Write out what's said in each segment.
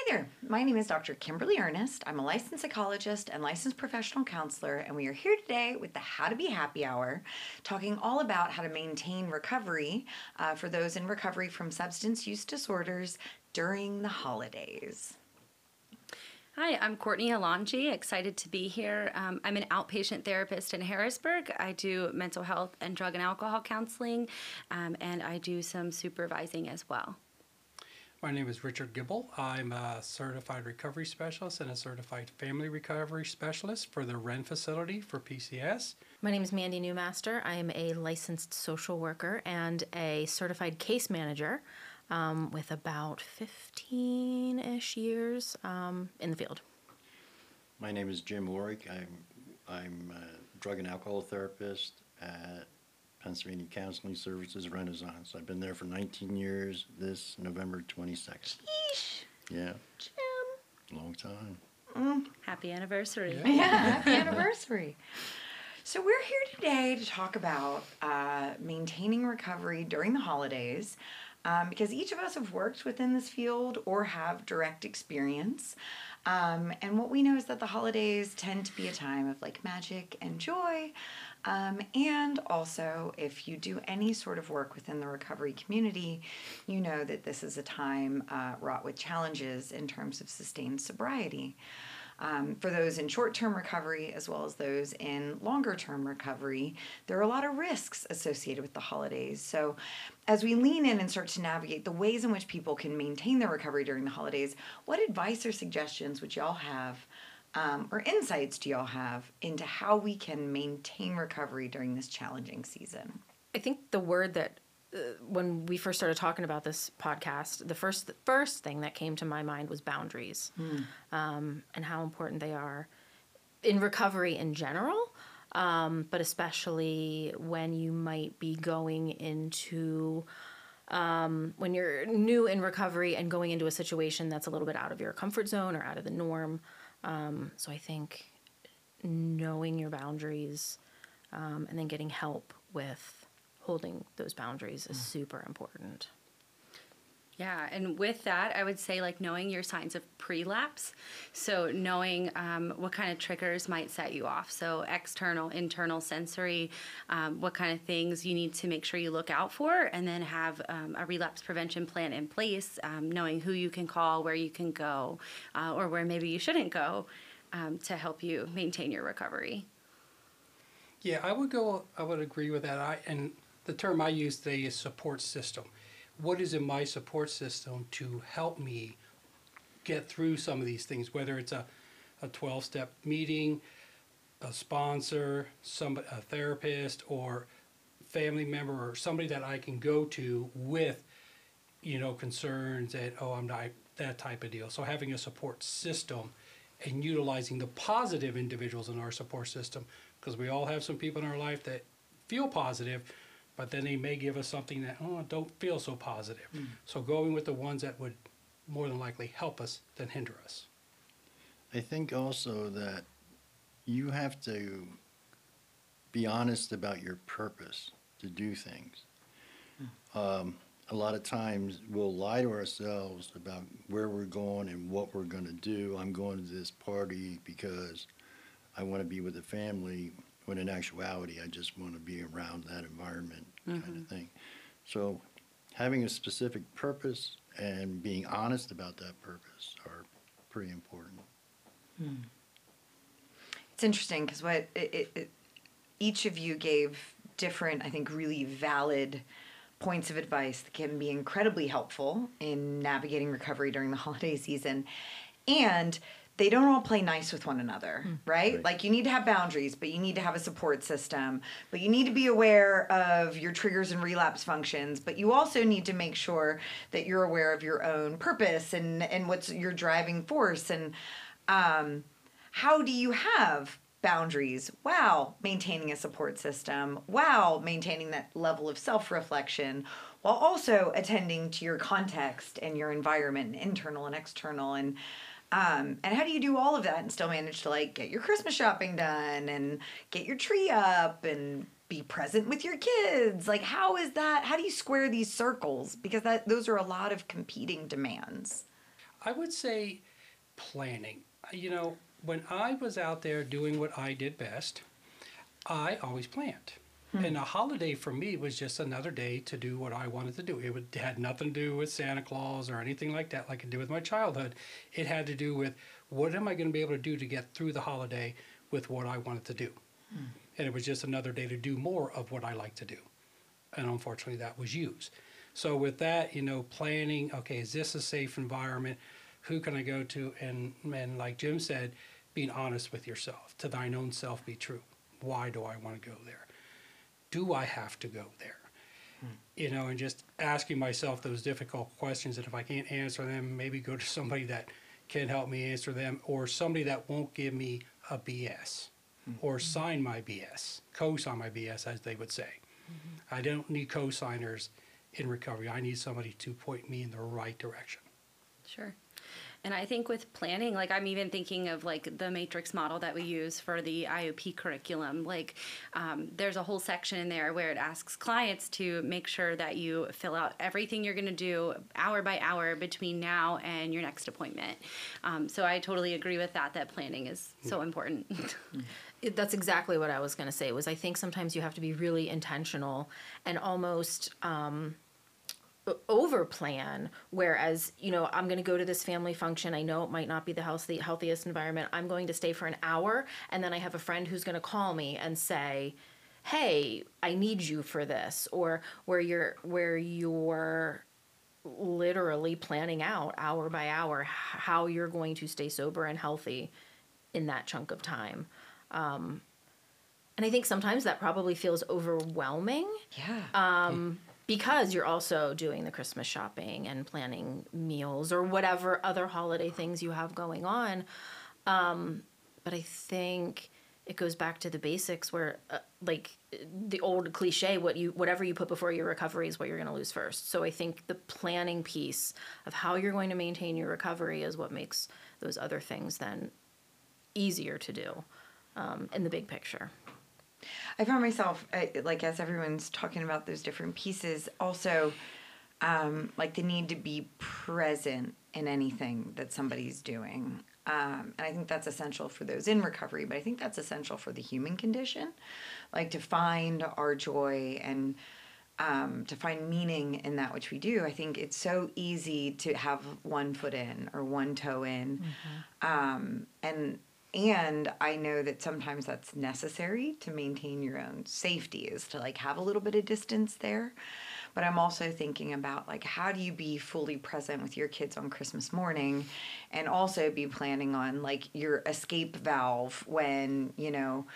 Hi there. My name is Dr. Kimberly Ernest. I'm a licensed psychologist and licensed professional counselor, and we are here today with the How to Be Happy Hour, talking all about how to maintain recovery uh, for those in recovery from substance use disorders during the holidays. Hi, I'm Courtney Alonji. Excited to be here. Um, I'm an outpatient therapist in Harrisburg. I do mental health and drug and alcohol counseling, um, and I do some supervising as well. My name is Richard Gibble. I'm a certified recovery specialist and a certified family recovery specialist for the Wren facility for PCS. My name is Mandy Newmaster. I am a licensed social worker and a certified case manager um, with about 15 ish years um, in the field. My name is Jim Warwick. I'm, I'm a drug and alcohol therapist at Pennsylvania Counseling Services Renaissance. I've been there for 19 years this November 22nd. Yeesh, Yeah, Jim. long time. Happy anniversary. Yeah, happy anniversary. So, we're here today to talk about uh, maintaining recovery during the holidays um, because each of us have worked within this field or have direct experience. Um, and what we know is that the holidays tend to be a time of like magic and joy. Um, and also, if you do any sort of work within the recovery community, you know that this is a time uh, wrought with challenges in terms of sustained sobriety. Um, for those in short term recovery as well as those in longer term recovery, there are a lot of risks associated with the holidays. So, as we lean in and start to navigate the ways in which people can maintain their recovery during the holidays, what advice or suggestions would y'all have? Um, or insights do y'all have into how we can maintain recovery during this challenging season? I think the word that uh, when we first started talking about this podcast, the first the first thing that came to my mind was boundaries, um, and how important they are in recovery in general, um, but especially when you might be going into um, when you're new in recovery and going into a situation that's a little bit out of your comfort zone or out of the norm. Um, so I think knowing your boundaries um, and then getting help with holding those boundaries is super important. Yeah, and with that, I would say like knowing your signs of prelapse. So knowing um, what kind of triggers might set you off. So external, internal, sensory, um, what kind of things you need to make sure you look out for, and then have um, a relapse prevention plan in place. Um, knowing who you can call, where you can go, uh, or where maybe you shouldn't go, um, to help you maintain your recovery. Yeah, I would go, I would agree with that. I, and the term I use today is support system. What is in my support system to help me get through some of these things, whether it's a, a 12 step meeting, a sponsor, some, a therapist, or family member, or somebody that I can go to with, you know, concerns that, oh, I'm not that type of deal. So having a support system and utilizing the positive individuals in our support system, because we all have some people in our life that feel positive, but then they may give us something that, oh, don't feel so positive. So going with the ones that would more than likely help us than hinder us. I think also that you have to be honest about your purpose to do things. Um, a lot of times we'll lie to ourselves about where we're going and what we're going to do. I'm going to this party because I want to be with the family, when in actuality, I just want to be around that environment kind of mm-hmm. thing. So having a specific purpose and being honest about that purpose are pretty important. Hmm. It's interesting because what it, it, it, each of you gave different, I think, really valid points of advice that can be incredibly helpful in navigating recovery during the holiday season. And they don't all play nice with one another, right? Right. Like you need to have boundaries, but you need to have a support system, but you need to be aware of your triggers and relapse functions, but you also need to make sure that you're aware of your own purpose and and what's your driving force and um how do you have boundaries while maintaining a support system, while maintaining that level of self reflection, while also attending to your context and your environment, internal and external? And um, and how do you do all of that and still manage to like get your Christmas shopping done and get your tree up and be present with your kids? Like how is that? How do you square these circles? Because that those are a lot of competing demands. I would say planning. You know, when I was out there doing what I did best, I always planned. Hmm. And a holiday for me was just another day to do what I wanted to do. It would, had nothing to do with Santa Claus or anything like that, like it did with my childhood. It had to do with what am I going to be able to do to get through the holiday with what I wanted to do. Hmm. And it was just another day to do more of what I like to do. And unfortunately, that was used. So with that, you know, planning. Okay, is this a safe environment? Who can I go to? And and like Jim said, being honest with yourself. To thine own self be true. Why do I want to go there? Do I have to go there? You know, and just asking myself those difficult questions. And if I can't answer them, maybe go to somebody that can help me answer them, or somebody that won't give me a BS, mm-hmm. or sign my BS, co-sign my BS, as they would say. Mm-hmm. I don't need co-signers in recovery. I need somebody to point me in the right direction. Sure. And I think with planning, like I'm even thinking of like the matrix model that we use for the IOP curriculum. Like um, there's a whole section in there where it asks clients to make sure that you fill out everything you're going to do hour by hour between now and your next appointment. Um, so I totally agree with that. That planning is so important. It- that's exactly what I was going to say. Was I think sometimes you have to be really intentional and almost um, over plan. Whereas you know I'm going to go to this family function. I know it might not be the healthy, healthiest environment. I'm going to stay for an hour, and then I have a friend who's going to call me and say, "Hey, I need you for this," or where you're where you're literally planning out hour by hour how you're going to stay sober and healthy in that chunk of time. Um, and I think sometimes that probably feels overwhelming Yeah. um, because you're also doing the Christmas shopping and planning meals or whatever other holiday things you have going on. Um, but I think it goes back to the basics where, uh, like the old cliche, what you whatever you put before your recovery is what you're going to lose first. So I think the planning piece of how you're going to maintain your recovery is what makes those other things then easier to do um, in the big picture. I found myself I, like as everyone's talking about those different pieces, also um, like the need to be present in anything that somebody's doing. Um, and I think that's essential for those in recovery, but I think that's essential for the human condition, like to find our joy and um, to find meaning in that which we do. I think it's so easy to have one foot in or one toe in, um, and and I know that sometimes that's necessary to maintain your own safety is to like have a little bit of distance there. But I'm also thinking about like how do you be fully present with your kids on Christmas morning and also be planning on like your escape valve when, you know,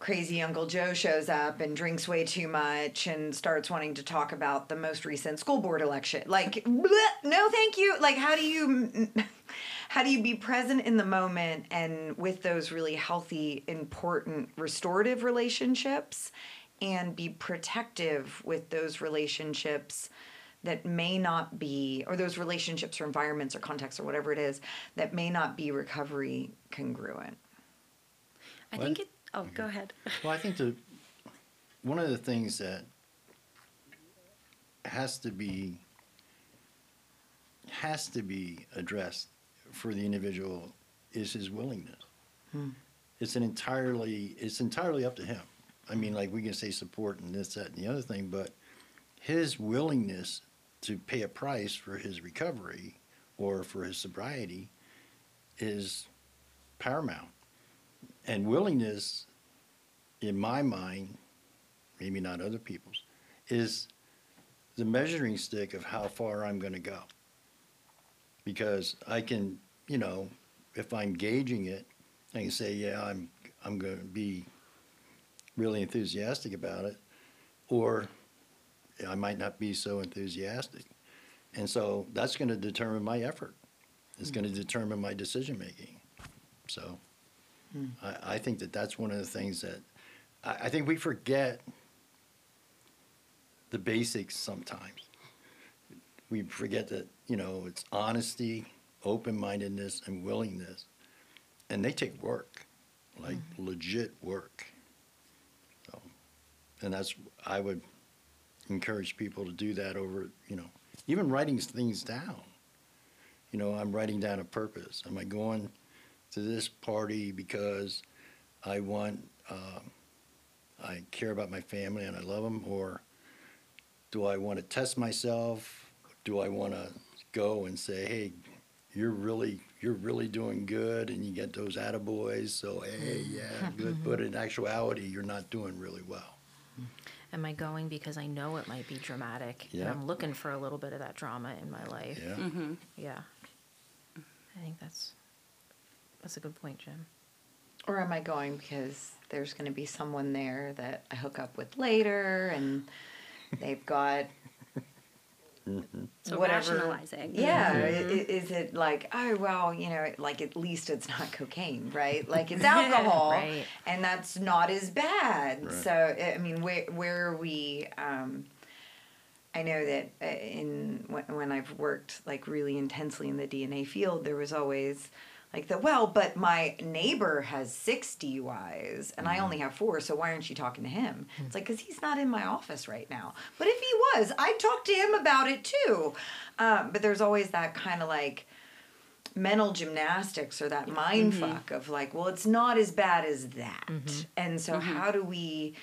crazy Uncle Joe shows up and drinks way too much and starts wanting to talk about the most recent school board election. Like, bleh, no, thank you. Like, how do you, how do you be present in the moment and with those really healthy, important, restorative relationships, and be protective with those relationships that may not be, or those relationships or environments or contexts or whatever it is that may not be recovery congruent. I What? think it. Oh, go mm-hmm. ahead. Well, I think the one of the things that has to be has to be addressed for the individual is his willingness. Hmm. It's an entirely it's entirely up to him. I mean, like we can say support and this, that, and the other thing, but his willingness to pay a price for his recovery or for his sobriety is paramount. And willingness, in my mind, maybe not other people's, is the measuring stick of how far I'm going to go. Because I can, you know, if I'm gauging it, I can say, yeah, I'm I'm going to be really enthusiastic about it, or I might not be so enthusiastic. And so that's going to determine my effort. It's going to hmm. determine my decision making. So hmm. I, I think that that's one of the things that I, I think we forget the basics sometimes. We forget that, you know, it's honesty, open mindedness, and willingness. And they take work, like legit work. So, and that's, I would encourage people to do that over, you know, even writing things down. you know, I'm writing down a purpose. Am I going to this party because I want, um, I care about my family and I love them, or do I want to test myself? Do I want to go and say, hey, you're really you're really doing good, and you get those attaboys. So hey, mm-hmm. yeah, good. But in actuality, you're not doing really well. Am I going because I know it might be dramatic Yeah. and I'm looking for a little bit of that drama in my life? Yeah. Mm-hmm. Yeah. I think that's that's a good point, Jim. Or am I going because there's going to be someone there that I hook up with later and they've got So whatever. rationalizing. Yeah. i- i- Is it like, oh, well, you know, like at least it's not cocaine, right? Like it's alcohol Right. and that's not as bad. Right. So, I mean, where, where are we, um, I know that uh, in when, when I've worked like really intensely in the D&A field, there was always like the well, but my neighbor has six DUIs and I only mm-hmm. have four, so why aren't you talking to him? It's mm. like because he's not in my office right now. But if he was, I'd talk to him about it too. Um, but there's always that kind of like mental gymnastics or that mind mm-hmm. fuck of like, well, it's not as bad as that. Mm-hmm. And so how do we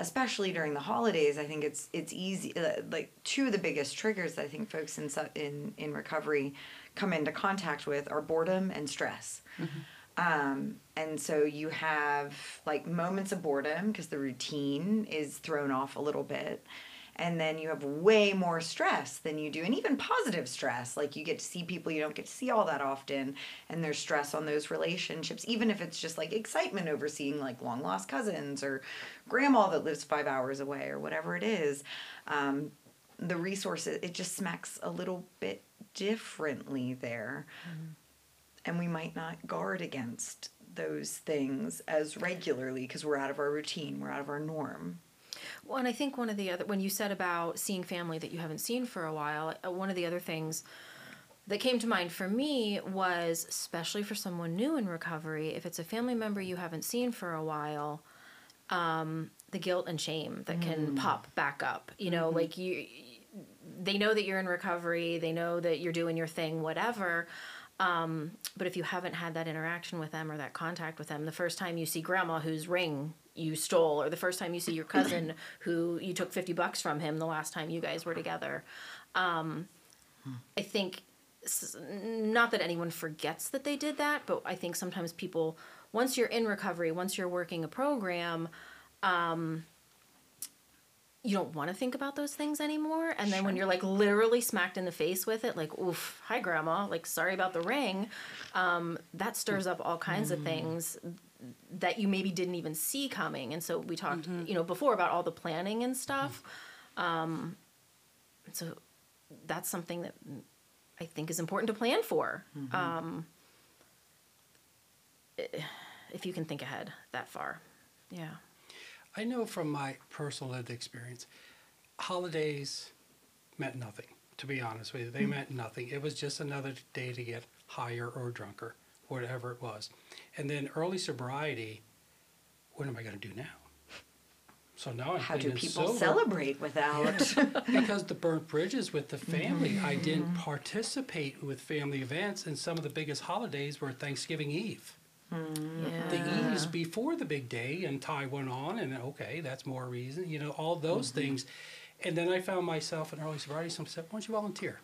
especially during the holidays, I think it's it's easy uh, like two of the biggest triggers that I think folks in in in recovery come into contact with are boredom and stress. Um, and so you have like moments of boredom because the routine is thrown off a little bit. And then you have way more stress than you do, and even positive stress. Like you get to see people you don't get to see all that often, and there's stress on those relationships, even if it's just like excitement over seeing like long lost cousins or grandma that lives five hours away or whatever it is. Um, the resources, it just smacks a little bit differently there and we might not guard against those things as regularly because we're out of our routine, we're out of our norm. Well, and I think one of the other, when you said about seeing family that you haven't seen for a while, uh, one of the other things that came to mind for me was, especially for someone new in recovery, if it's a family member you haven't seen for a while, um, the guilt and shame that can pop back up. You know, like you, they know that you're in recovery, they know that you're doing your thing, whatever. Um, but if you haven't had that interaction with them or that contact with them, the first time you see grandma whose ring you stole, or the first time you see your cousin who you took 50 bucks from him the last time you guys were together, um, I think, not that anyone forgets that they did that, but I think sometimes people, once you're in recovery, once you're working a program, um, you don't want to think about those things anymore. And then when you're like literally smacked in the face with it, like, oof, hi, grandma, like, sorry about the ring, um, that stirs up all kinds of things that you maybe didn't even see coming. And so we talked, you know, before about all the planning and stuff. Um, so that's something that I think is important to plan for. Um, if you can think ahead that far. Yeah. I know from my personal lived experience, holidays meant nothing. To be honest with you, they hmm. meant nothing. It was just another day to get higher or drunker, whatever it was. And then early sobriety, what am I going to do now? So now I'm How do people sober celebrate without? because the burnt bridges with the family. Mm-hmm. I didn't mm-hmm. participate with family events, and some of the biggest holidays were Thanksgiving Eve. Mm-hmm. Yeah. the eves before the big day and Ty went on and okay that's more reason you know all those mm-hmm. things. And then I found myself in early sobriety someone said why don't you volunteer?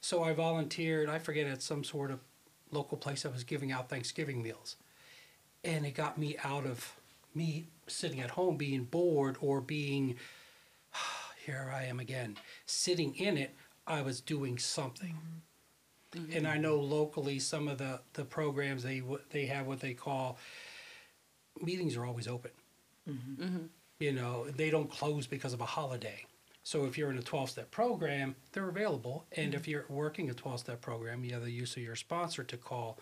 So I volunteered I forget at some sort of local place that was giving out Thanksgiving meals. And it got me out of me sitting at home being bored or being here I am again. Sitting in it I was doing something mm-hmm. And I mm-hmm. know locally some of the, the programs they w- they have what they call meetings are always open. Mm-hmm. Mm-hmm. You know they don't close because of a holiday. So if you're in a 12 step program, they're available. And if you're working a 12 step program, you have the use of your sponsor to call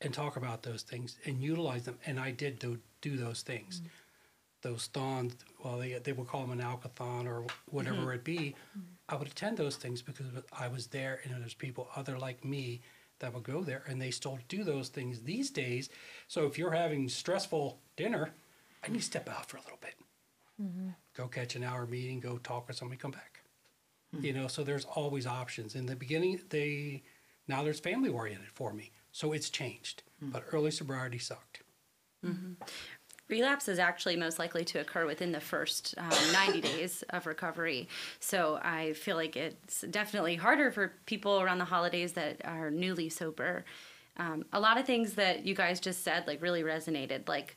and talk about those things and utilize them. And I did do, do those things. Those thons, well, they, they would call them an alkathon or whatever it be. I would attend those things because I was there and there's people other like me that would go there and they still do those things these days. So if you're having stressful dinner, I need to step out for a little bit. Mm-hmm. Go catch an hour meeting, go talk with somebody, come back. Hmm. You know, so there's always options. In the beginning, they Now there's family oriented for me. So it's changed. Hmm. But early sobriety sucked. Mm-hmm. Relapse is actually most likely to occur within the first um, 90 days of recovery. So I feel like it's definitely harder for people around the holidays that are newly sober. Um, a lot of things that you guys just said like really resonated like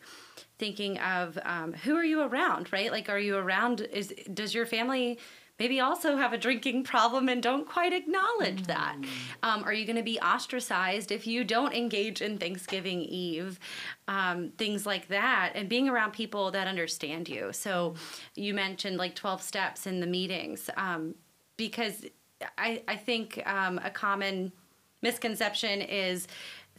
thinking of um, who are you around right like are you around is does your family maybe also have a drinking problem and don't quite acknowledge that. Um, are you going to be ostracized if you don't engage in thanksgiving eve? Um, things like that and being around people that understand you. So you mentioned like 12 steps in the meetings. Um, because I, I think um, a common misconception is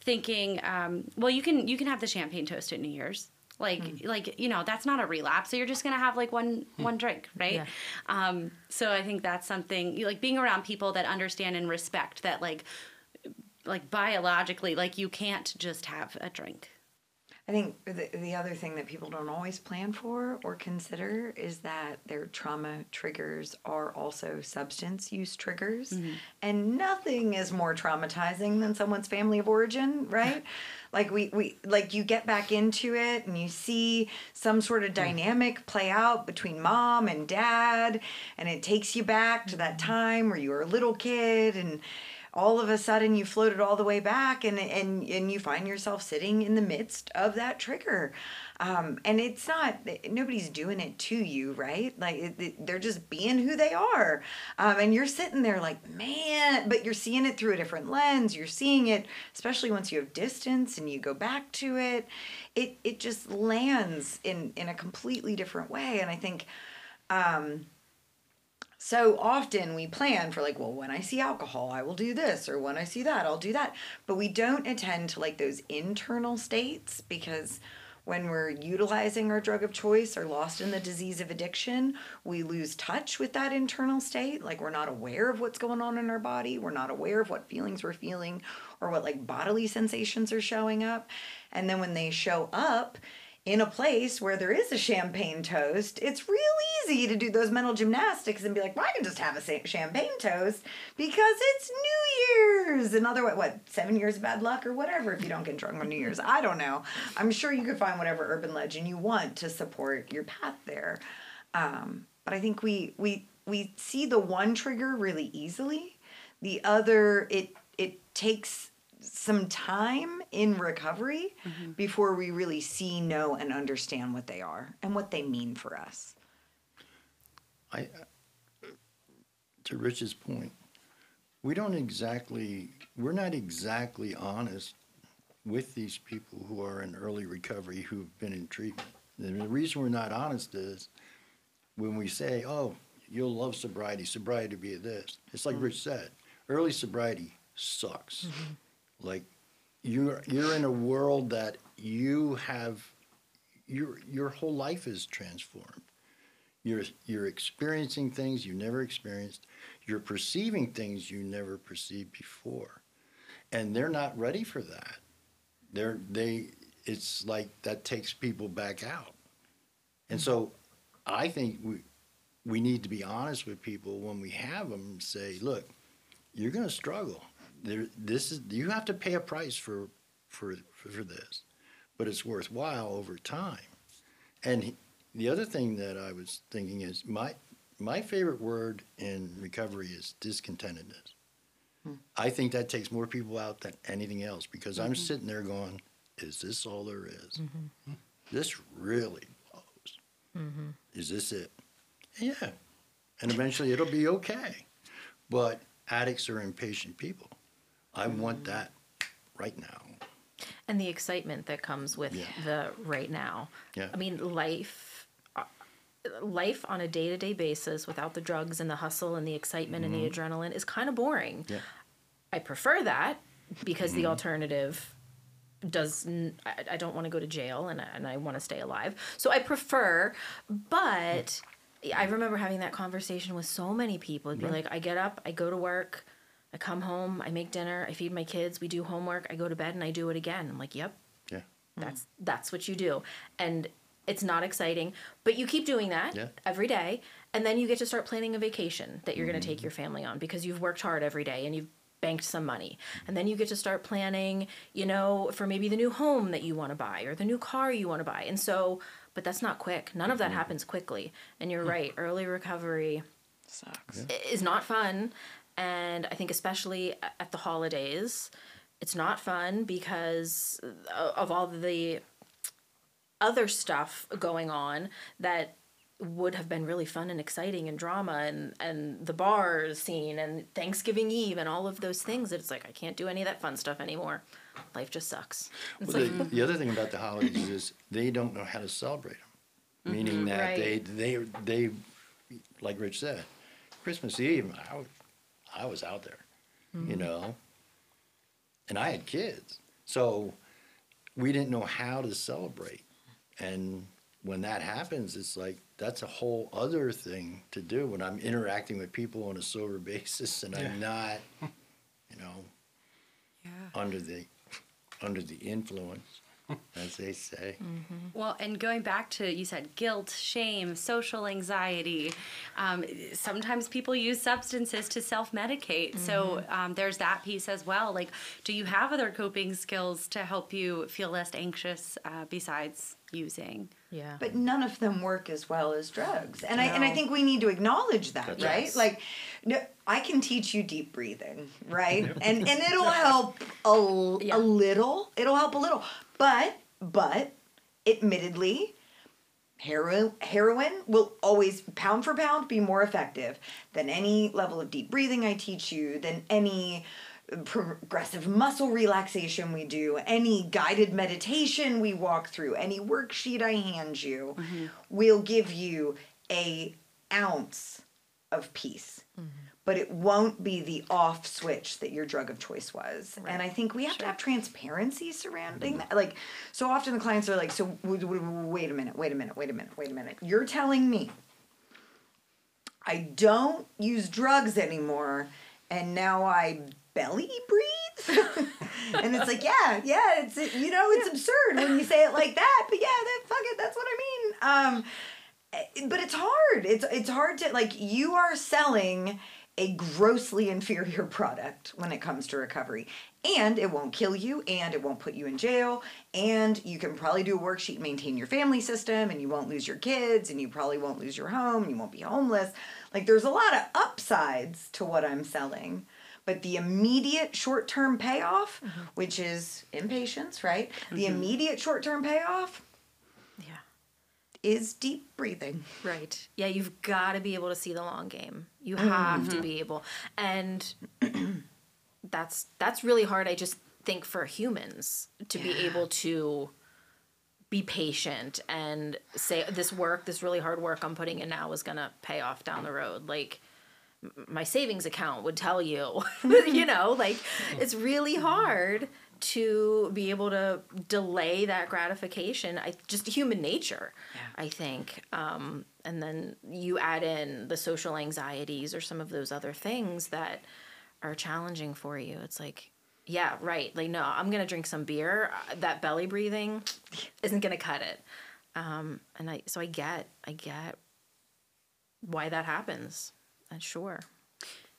thinking um, well you can you can have the champagne toast at new year's like like you know that's not a relapse so you're just gonna have like one one drink right? Yeah. um, so i think that's something like being around people that understand and respect that like like biologically like you can't just have a drink I think the, the other thing that people don't always plan for or consider is that their trauma triggers are also substance use triggers. Mm-hmm. And nothing is more traumatizing than someone's family of origin, right? like we, we like you get back into it and you see some sort of dynamic play out between mom and dad and it takes you back to that mm-hmm. time where you were a little kid and all of a sudden you floated all the way back and and and you find yourself sitting in the midst of that trigger. Um, and it's not nobody's doing it to you right? Like it, it- they're just being who they are. Um, and you're sitting there like man but you're seeing it through a different lens. You're seeing it especially once you have distance and you go back to it. It it just lands in in a completely different way. And i think um, so often we plan for like well when i see alcohol i will do this or when i see that i'll do that. But we don't attend to like those internal states because when we're utilizing our drug of choice or lost in the disease of addiction we lose touch with that internal state. Like we're not aware of what's going on in our body. We're not aware of what feelings we're feeling or what like bodily sensations are showing up. And then when they show up in a place where there is a champagne toast, it's real easy to do those mental gymnastics and be like, well, I can just have a champagne toast because it's New Year's. Another, what, what, seven years of bad luck or whatever if you don't get drunk on New Year's. I don't know. I'm sure you could find whatever urban legend you want to support your path there. Um, but I think we, we, we see the one trigger really easily. The other, it, it takes some time in recovery mm-hmm. before we really see, know, and understand what they are and what they mean for us. I, uh, to Rich's point, we don't exactly, we're not exactly honest with these people who are in early recovery who've been in treatment. And the reason we're not honest is when we say, oh, you'll love sobriety, sobriety will be this. It's like mm-hmm. Rich said, early sobriety sucks. Mm-hmm. Like you're you're in a world that you have your your whole life is transformed. You're you're experiencing things you never experienced. You're perceiving things you never perceived before, and they're not ready for that. They're they. It's like that takes people back out, and so I think we we need to be honest with people when we have them. and Say, look, you're going to struggle. There, this is you have to pay a price for for for this, but it's worthwhile over time. And he- the other thing that I was thinking is my my favorite word in recovery is discontentedness. Hmm. I think that takes more people out than anything else because I'm mm-hmm. sitting there going, "Is this all there is? Mm-hmm. This really blows. Mm-hmm. Is this it?" Yeah, and eventually it'll be okay. But addicts are impatient people. I want that right now. and the excitement that comes with Yeah. the right now. Yeah. I mean, life, uh, life on a day to day basis without the drugs and the hustle and the excitement and the adrenaline is kind of boring. Mm-hmm. Yeah. I prefer that because the alternative does n- I, I don't want to go to jail and, I- and I want to stay alive. So I prefer, but I remember having that conversation with so many people. It'd be like, I get up, I go to work, I come home, I make dinner, I feed my kids, we do homework, I go to bed and I do it again. I'm like, yep, Yeah. that's that's what you do. And it's not exciting, but you keep doing that Yeah. every day, and then you get to start planning a vacation that you're going to take mm-hmm. your family on because you've worked hard every day and you've banked some money. And then you get to start planning, you know, for maybe the new home that you want to buy or the new car you want to buy. And so, but that's not quick. None of that mm-hmm. happens quickly. And you're mm. right, early recovery Sucks. is not fun. And I think, especially at the holidays, it's not fun because uh, of all the other stuff going on that would have been really fun and exciting and drama and, and the bars scene and Thanksgiving Eve and all of those things. It's like, I can't do any of that fun stuff anymore. Life just sucks. It's Well, like, the, the other thing about the holidays is they don't know how to celebrate them, mm-hmm. meaning that Right. they they they like Rich said, Christmas Eve. I, I was out there, you mm-hmm. know, and I had kids, so we didn't know how to celebrate, and when that happens, it's like that's a whole other thing to do when I'm interacting with people on a sober basis and I'm not, you know, Yeah. under the under the influence, as they say. Well, and going back to you said guilt, shame, social anxiety. Um, sometimes people use substances to self medicate. So um, there's that piece as well. Like, do you have other coping skills to help you feel less anxious uh, besides using? Yeah. But none of them work as well as drugs, and I and I think we need to acknowledge that, That's right? Yes. Like, no, I can teach you deep breathing, right? and and it'll help a, l- Yeah. a little. It'll help a little, but but admittedly, heroin heroin will always pound for pound be more effective than any level of deep breathing I teach you, than any progressive muscle relaxation we do, any guided meditation we walk through, any worksheet I hand you mm-hmm. will give you a ounce of peace. Mm-hmm. But it won't be the off switch that your drug of choice was. And I think we have to have transparency surrounding mm-hmm. that. Like, so often the clients are like, so w- w- w- wait a minute, wait a minute, wait a minute, wait a minute. You're telling me I don't use drugs anymore, and now I belly breathe. and it's like, yeah, yeah, it's you know, it's absurd when you say it like that, but yeah, that fuck it, that's what I mean. Um, eh, but it's hard. It's it's hard to like you are selling a grossly inferior product when it comes to recovery. And it won't kill you, and it won't put you in jail, and you can probably do a worksheet, maintain your family system, and you won't lose your kids, and you probably won't lose your home, and you won't be homeless. Like, there's a lot of upsides to what I'm selling, but the immediate short term payoff, mm-hmm. which is impatience, right? The mm-hmm. immediate short term payoff yeah. is deep breathing. Right. Yeah, you've got to be able to see the long game. You mm-hmm. have to be able, and that's that's really hard. I just think for humans to be able to be patient and say this work, this really hard work I'm putting in now is gonna pay off down the road. Like my savings account would tell you, you know, like it's really hard to be able to delay that gratification. I just human nature, I think. Um, and then you add in the social anxieties or some of those other things that are challenging for you. It's like, yeah, right. Like, no, I'm gonna drink some beer. Uh, That belly breathing isn't gonna cut it. Um, and I, so I get, I get why that happens. And sure.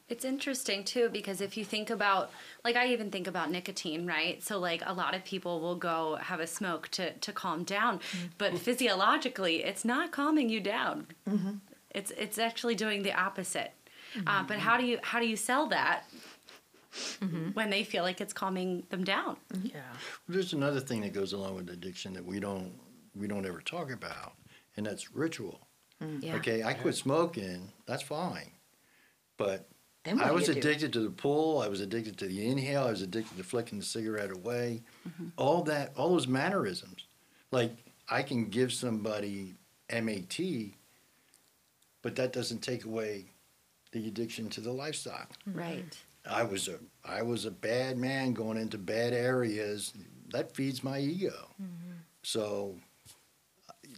It's interesting too because if you think about, like, I even think about nicotine, right? So, like, a lot of people will go have a smoke to, to calm down, mm-hmm. but physiologically, it's not calming you down. Mm-hmm. It's it's actually doing the opposite. Uh, mm-hmm. but how do you how do you sell that when they feel like it's calming them down? Yeah. There's another thing that goes along with addiction that we don't we don't ever talk about, and that's ritual. Mm. Yeah. Okay, I quit smoking. That's fine, but Then what I do was you do? addicted to the pull. I was addicted to the inhale. I was addicted to flicking the cigarette away. Mm-hmm. All that, all those mannerisms. Like I can give somebody MAT, but that doesn't take away the addiction to the lifestyle. Right. I was a I was a bad man going into bad areas. That feeds my ego. So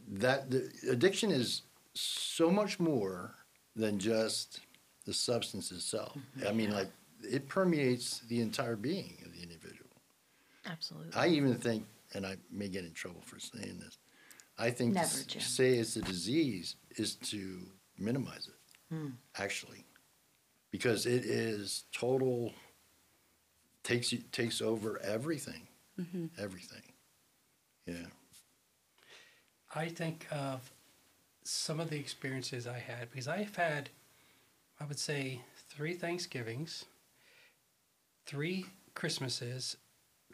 that the addiction is so much more than just the substance itself. I mean, like it permeates the entire being of the individual. Absolutely. I even think, and I may get in trouble for saying this, I think to Never, s- Jim. say it's a disease is to minimize it, Hmm. actually, because it is total takes you takes over everything, everything. Yeah. I think of some of the experiences I had because I've had, I would say, three Thanksgivings, three Christmases,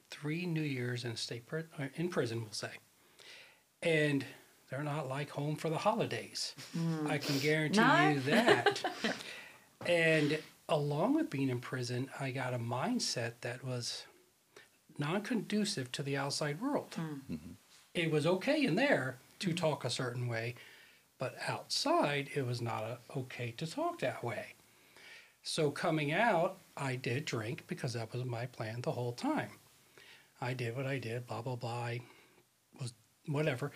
three New Years in state pri- uh, in prison, we'll say, and they're not like home for the holidays. Mm. I can guarantee No? you that. and along with being in prison, I got a mindset that was non-conducive to the outside world mm. mm-hmm. it was okay in there to talk a certain way, but outside it was not a, okay to talk that way. So coming out, I did drink because that was my plan the whole time. I did what I did, blah blah blah. I was whatever.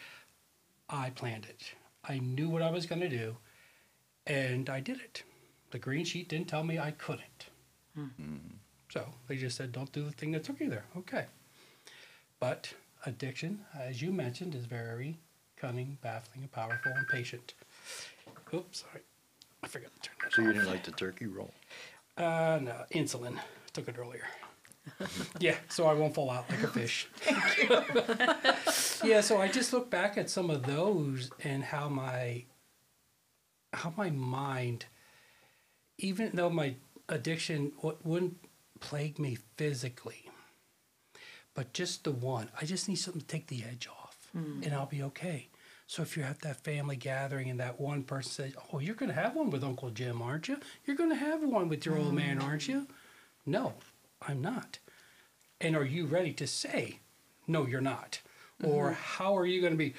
I planned it. I knew what I was going to do, and I did it. The green sheet didn't tell me I couldn't. Hmm. So they just said, "Don't do the thing that took you there." Okay. But addiction, as you mentioned, is very cunning, baffling, and powerful, and patient. Oops, sorry. I forgot to turn that So you off. didn't like the turkey roll? Uh, no, insulin. Took it earlier. yeah, so I won't fall out like a fish. yeah, so I just look back at some of those and how my how my mind, even though my addiction w- wouldn't plague me physically, but just the one, I just need something to take the edge off, and I'll be okay. So if you're at that family gathering and that one person says, "Oh, you're going to have one with Uncle Jim, aren't you? You're going to have one with your old mm. man, aren't you?" No, I'm not. And are you ready to say, "No, you're not," or mm-hmm. how are you going to be?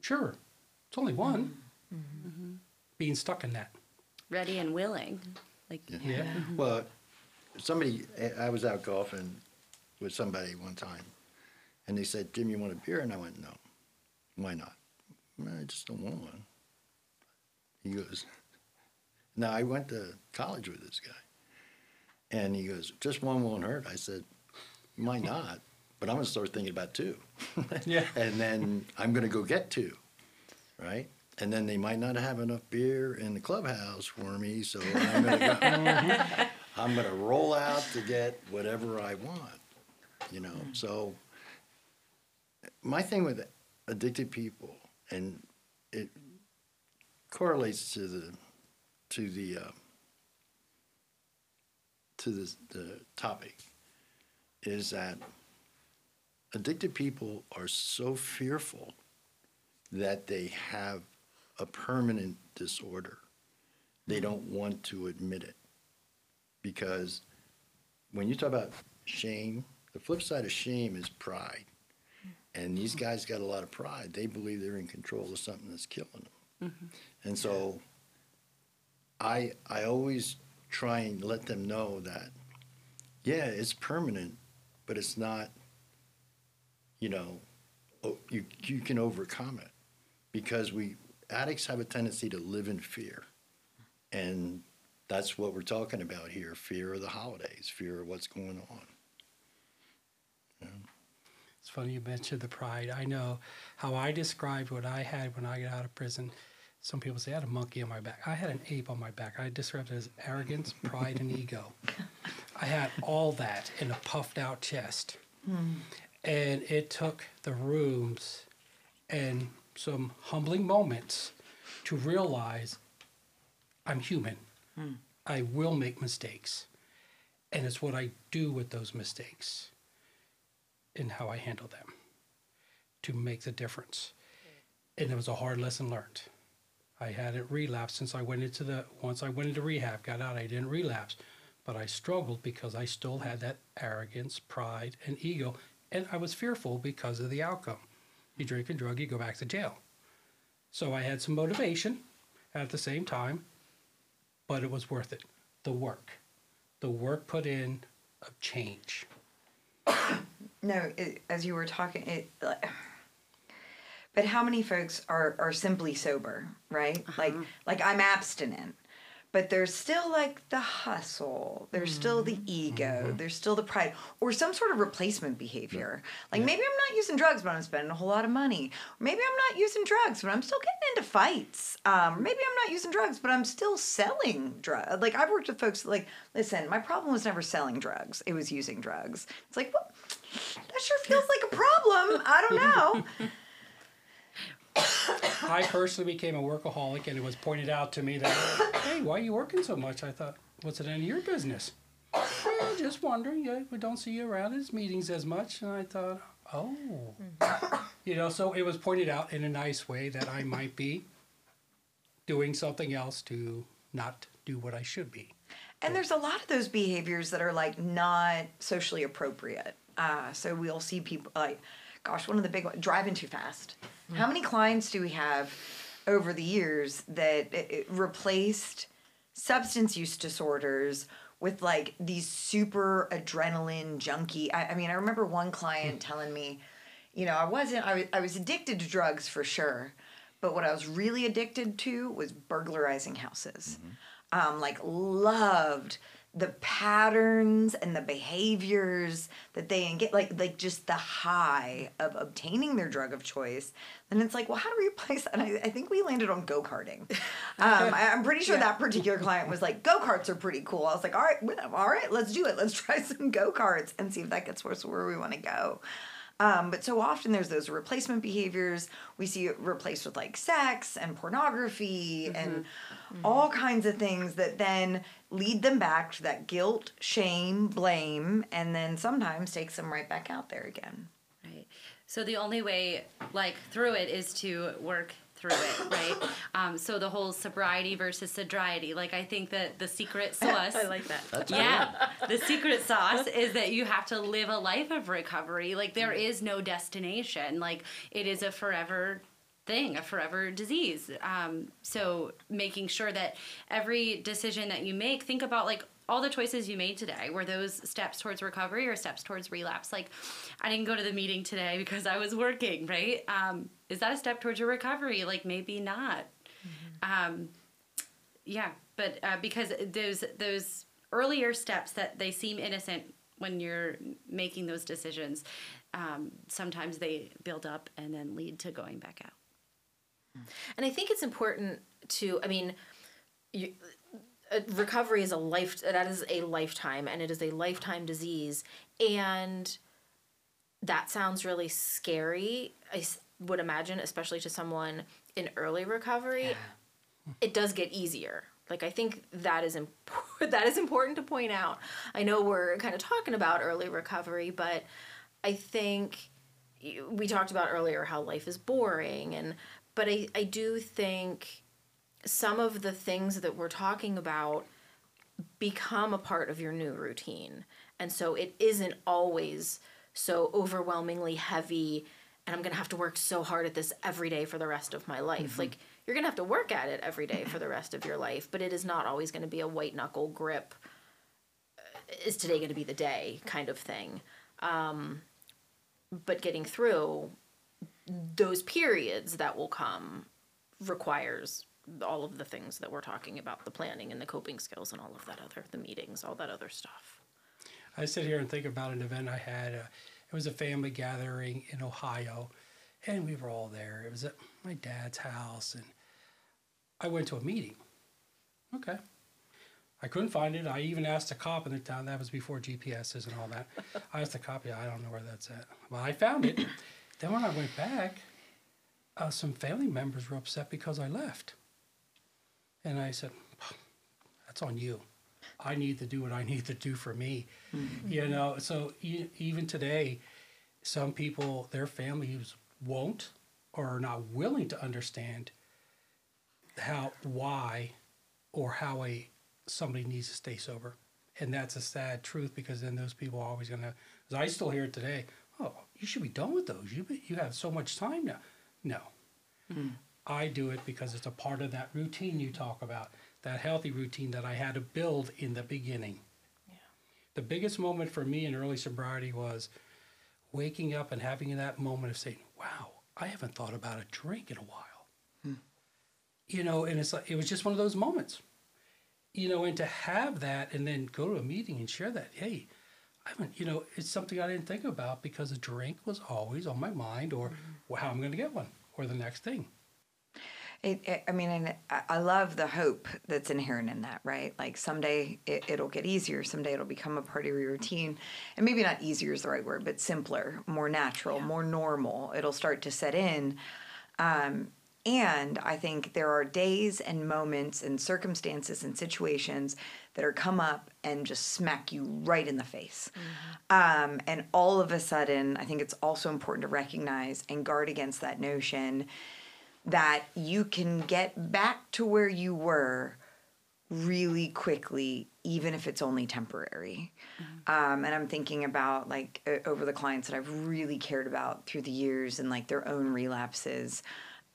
Sure, it's only one. Mm-hmm. Mm-hmm. Being stuck in that. Ready and willing. Like Yeah. Well, somebody, I- I was out golfing with somebody one time, and they said, Jim, you want a beer? And I went, no. Why not? "Well, I just don't want one. He goes, now I went to college with this guy. And he goes, just one won't hurt. I said, might not, but I'm going to start thinking about two. Yeah. and then I'm going to go get two, right? And then they might not have enough beer in the clubhouse for me, so I'm going to go. I'm going to roll out to get whatever I want, you know. So my thing with addicted people, and it correlates to the to the uh, to the, the topic, is that addicted people are so fearful that they have a permanent disorder. They don't want to admit it because when you talk about shame, the flip side of shame is pride. And these guys got a lot of pride. They believe they're in control of something that's killing them. Mm-hmm. And so I I always try and let them know that yeah, it's permanent, but it's not you know, you you can overcome it because we addicts have a tendency to live in fear. And that's what we're talking about here, fear of the holidays, fear of what's going on. It's funny you mentioned the pride. I know how I described what I had when I got out of prison. Some people say I had a monkey on my back. I had an ape on my back. I described it as arrogance, pride, and ego. I had all that in a puffed out chest. Hmm. And it took the rooms and some humbling moments to realize I'm human. Hmm. I will make mistakes. And it's what I do with those mistakes and how I handle them to make the difference. And it was a hard lesson learned. I hadn't relapsed since I went into the once I went into rehab, got out, I didn't relapse. But I struggled because I still had that arrogance, pride, and ego, and I was fearful because of the outcome. You drink and drug, you go back to jail. So I had some motivation at the same time, but it was worth it. The work. The work put in of change. No, it, as you were talking, it. But how many folks are are simply sober, right? Like uh-huh. like I'm abstinent, but there's still like the hustle, there's still the ego, there's still the pride, or some sort of replacement behavior. Like maybe I'm not using drugs, but I'm spending a whole lot of money. Or maybe I'm not using drugs, but I'm still getting into fights. Um, maybe I'm not using drugs, but I'm still selling drugs. Like I've worked with folks like, listen, my problem was never selling drugs; it was using drugs. It's like, well, that sure feels like a problem. I don't know. I personally became a workaholic, and it was pointed out to me that, hey, why are you working so much? I thought, what's it any of your business? Well, just wondering. Yeah, we don't see you around at meetings as much, and I thought, oh, you know. So it was pointed out in a nice way that I might be doing something else to not do what I should be. And there's a lot of those behaviors that are like not socially appropriate. Uh, so we'll see people like, gosh, one of the big ones, driving too fast. How many clients do we have over the years that it, it replaced substance use disorders with like these super adrenaline junkie? I, I mean, I remember one client telling me, you know, I wasn't, I was, I was addicted to drugs for sure, but what I was really addicted to was burglarizing houses. Um, like loved the patterns and the behaviors that they get like like just the high of obtaining their drug of choice then it's like well how do we replace that? And I, I think we landed on go-karting. Um, I, i'm pretty sure that particular client was like go-karts are pretty cool. I was like all right all right let's do it. Let's try some go-karts and see if that gets us where we want to go um, but so often there's those replacement behaviors. We see it replaced with like sex and pornography and all kinds of things that then lead them back to that guilt, shame, blame, and then sometimes takes them right back out there again. Right. So the only way, like, through it is to work through it, right? Um, so the whole sobriety versus sobriety. Like, I think that the secret sauce. I like that. yeah, the secret sauce is that you have to live a life of recovery. Like, there is no destination. Like, it is a forever thing, a forever disease. Um, so making sure that every decision that you make, think about like all the choices you made today were those steps towards recovery or steps towards relapse? Like i didn't go to the meeting today because i was working right? Um, is that a step towards your recovery? Like maybe not. Um, yeah but uh, because those those earlier steps that they seem innocent when you're making those decisions um, sometimes they build up and then lead to going back out. And I think it's important to, I mean, you, recovery is a life, that is a lifetime and it is a lifetime disease. And that sounds really scary, i would imagine, especially to someone in early recovery. It does get easier. Like I think that is important. that is important to point out. I know we're kind of talking about early recovery, but I think we talked about earlier how life is boring and but I, I do think some of the things that we're talking about become a part of your new routine. And so it isn't always so overwhelmingly heavy and I'm going to have to work so hard at this every day for the rest of my life. Like you're going to have to work at it every day for the rest of your life, but it is not always going to be a white knuckle grip uh, is today going to be the day kind of thing. Um, but getting through those periods that will come requires all of the things that we're talking about the planning and the coping skills and all of that other the meetings all that other stuff I sit here and think about an event I had. Uh, it was a family gathering in Ohio, and we were all there. It was at my dad's house, and I went to a meeting. Okay. I couldn't find it. I even asked a cop in the town. That was before GPSs and all that. I asked the cop, yeah, I don't know where that's at. Well, I found it. then when I went back, uh, some family members were upset because I left. And I said, that's on you. I need to do what I need to do for me. Mm-hmm. You know, so e- even today, some people, their families won't or are not willing to understand how, why, or how a somebody needs to stay sober. And that's a sad truth because then those people are always gonna. Because I still hear it today. Oh, you should be done with those. You be- you have so much time now. No, mm. I do it because it's a part of that routine you talk about, that healthy routine that I had to build in the beginning. The biggest moment for me in early sobriety was waking up and having that moment of saying, "Wow, I haven't thought about a drink in a while." Hmm. You know, and it's like it was just one of those moments. you know, and to have that and then go to a meeting and share that, hey, I haven't, you know, it's something I didn't think about because a drink was always on my mind or mm-hmm. well, how I'm going to get one or the next thing. It, it, I mean, and I- love the hope that's inherent in that, right? Like someday it, it'll get easier. Someday it'll become a part of your routine. And maybe not easier is the right word, but simpler, more natural, more normal. It'll start to set in. Um, and I think there are days and moments and circumstances and situations that are come up and just smack you right in the face. Um, and all of a sudden, I think it's also important to recognize and guard against that notion that you can get back to where you were really quickly, even if it's only temporary. Um, and I'm thinking about like over the clients that I've really cared about through the years and like their own relapses.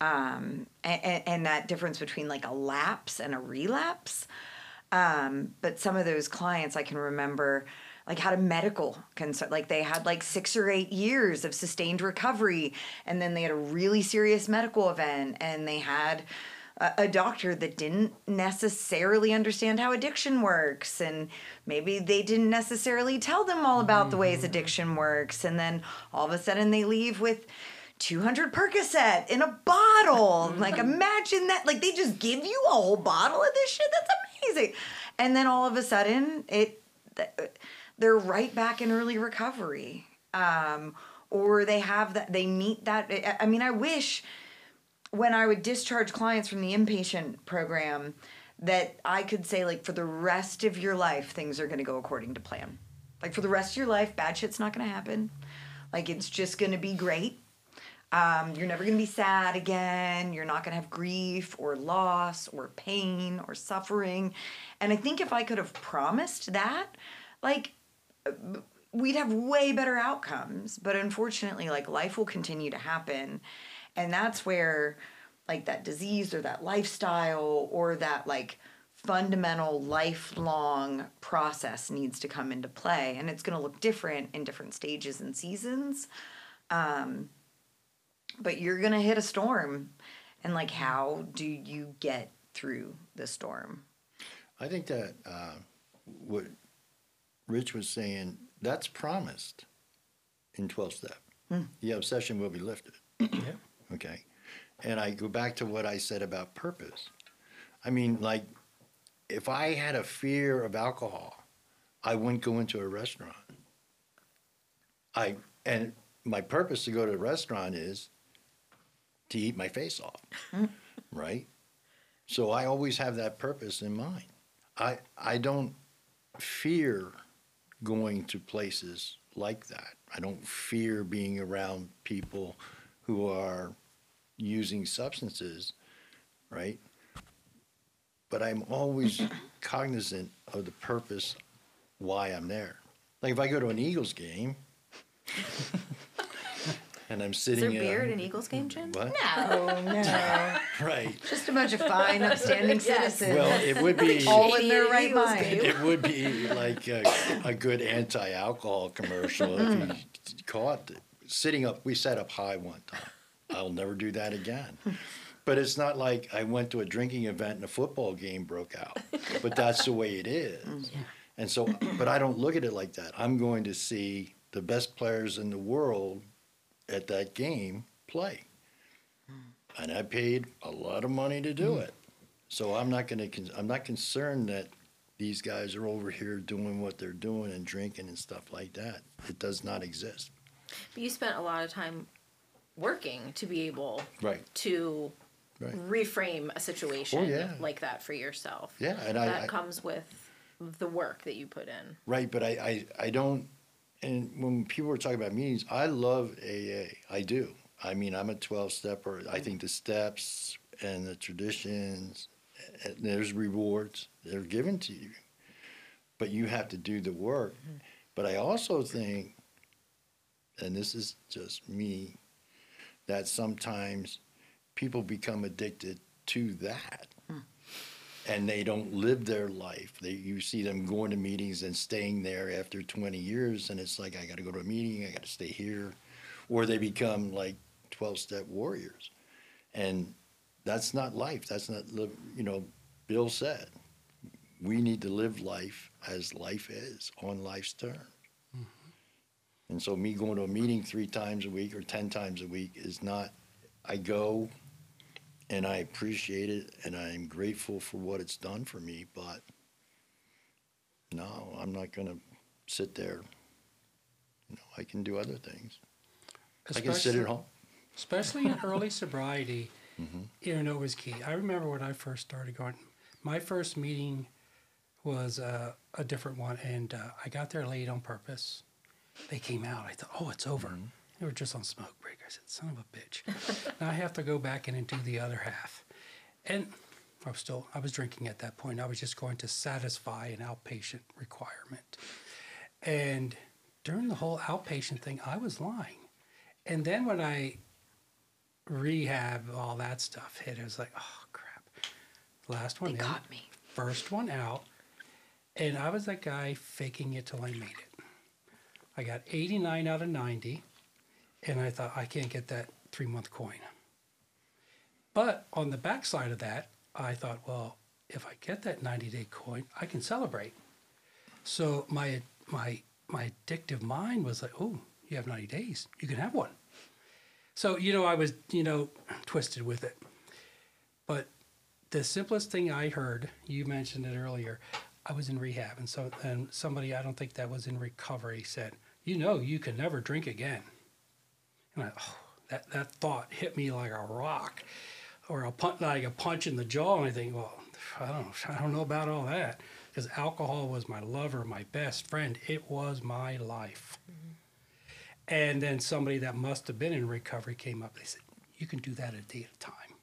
Um, and, and that difference between like a lapse and a relapse. Um, but some of those clients I can remember like had a medical concern like they had like six or eight years of sustained recovery and then they had a really serious medical event and they had a, a doctor that didn't necessarily understand how addiction works and maybe they didn't necessarily tell them all about the ways mm-hmm. addiction works and then all of a sudden they leave with 200 Percocet in a bottle. Mm-hmm. like, imagine that. Like, they just give you a whole bottle of this shit. That's amazing. And then all of a sudden, it th- they're right back in early recovery. Um, or they have that, they meet that. I- mean, I wish when I would discharge clients from the inpatient program that I could say, like, for the rest of your life, things are going to go according to plan. Like, for the rest of your life, bad shit's not going to happen. Like, it's just going to be great. Um, you're never going to be sad again. You're not going to have grief or loss or pain or suffering. And I think if I could have promised that, like, we'd have way better outcomes. But unfortunately, like, life will continue to happen. And that's where, like, that disease or that lifestyle or that, like, fundamental lifelong process needs to come into play. And it's going to look different in different stages and seasons but you're gonna hit a storm and like how do you get through the storm I think that uh, what Rich was saying, that's promised in 12 step. Hmm. The obsession will be lifted. Yeah. Okay. And I go back to what I said about purpose. I mean, like, if I had a fear of alcohol, I wouldn't go into a restaurant. I and my purpose to go to a restaurant is to eat my face off, hmm. right? So I always have that purpose in mind. I I don't fear going to places like that. I don't fear being around people who are using substances, right? But I'm always cognizant of the purpose why I'm there. Like if I go to an Eagles game and I'm Is sitting there beer in at an Eagles game, Jim? what? oh no Right. just a bunch of fine upstanding Yes. citizens Well, it would be all in their right Eagles mind game. it would be like a, a good anti-alcohol commercial if you mm. caught it. sitting up. We sat up high one time. I'll never do that again. But it's not like I went to a drinking event and a football game broke out. But that's the way it is. Mm, and so, but I don't look at it like that. I'm going to see the best players in the world at that game play. Hmm. And I paid a lot of money to do hmm. it. So I'm not going to, I'm not concerned that these guys are over here doing what they're doing and drinking and stuff like that. It does not exist. But you spent a lot of time working to be able Right. to Right. reframe a situation Oh, yeah. like that for yourself. Yeah, and that I- comes with the work that you put in. Right, but I, I, I don't, and when people were talking about meetings, I love AA. I do. I mean, I'm a 12 stepper. I think the steps and the traditions, and there's rewards, they're given to you. But you have to do the work. Mm-hmm. But I also think, and this is just me, that sometimes people become addicted to that and they don't live their life. They you see them going to meetings and staying there after 20 years, and it's like I got to go to a meeting, I got to stay here, or they become like 12 step warriors, and that's not life. That's not live. You know, Bill said, we need to live life as life is on life's terms. Mm-hmm. And so, me going to a meeting three times a week or 10 times a week is not, I go and I appreciate it and I'm grateful for what it's done for me, but no, I'm not going to sit there. You know, I can do other things. I can sit at home. especially in early sobriety, you know, was key. I remember when I first started going, my first meeting was uh, a different one, and uh, I got there late on purpose. They came out. I thought, oh, it's over. They were just on smoke break. I said, son of a bitch. now I have to go back in and do the other half. And I was still, I was drinking at that point. I was just going to satisfy an outpatient requirement. And during the whole outpatient thing, I was lying. And then when I rehab, all that stuff hit, it was like, oh crap. Last one They in, caught me. first one out, and I was that guy faking it till I made it. I got 89 out of 90, and I thought I can't get that three month coin. But on the backside of that, I thought, well, if I get that 90 day coin, I can celebrate. So my my my addictive mind was like, oh, you have 90 days, you can have one. So you know, I was you know twisted with it. But the simplest thing I heard, you mentioned it earlier. I was in rehab, and so and somebody I don't think that was in recovery said, "You know, you can never drink again." And I, oh, that that thought hit me like a rock, or a punch, like a punch in the jaw. And I think, well, I don't, I don't know about all that, because alcohol was my lover, my best friend. It was my life. Mm-hmm. And then somebody that must have been in recovery came up. They said, "You can do that a day at a time."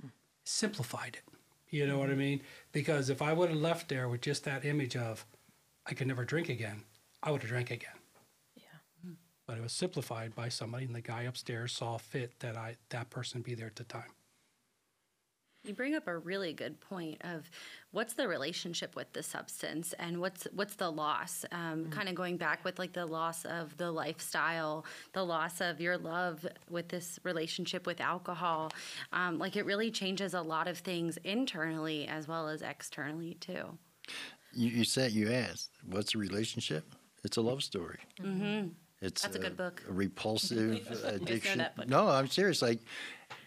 Hmm. simplified it. You know what I mm-hmm. mean? Because if I would have left there with just that image of I could never drink again, I would have drank again. Yeah. But it was simplified by somebody, and the guy upstairs saw fit that I that person be there at the time. You bring up a really good point of what's the relationship with the substance and what's what's the loss. Um, Kind of going back with like the loss of the lifestyle, the loss of your love with this relationship with alcohol. Um, like it really changes a lot of things internally as well as externally too. You, you said you asked, what's the relationship? It's a love story. Mm-hmm. It's That's a good book. repulsive addiction. that book. No, I'm serious. Like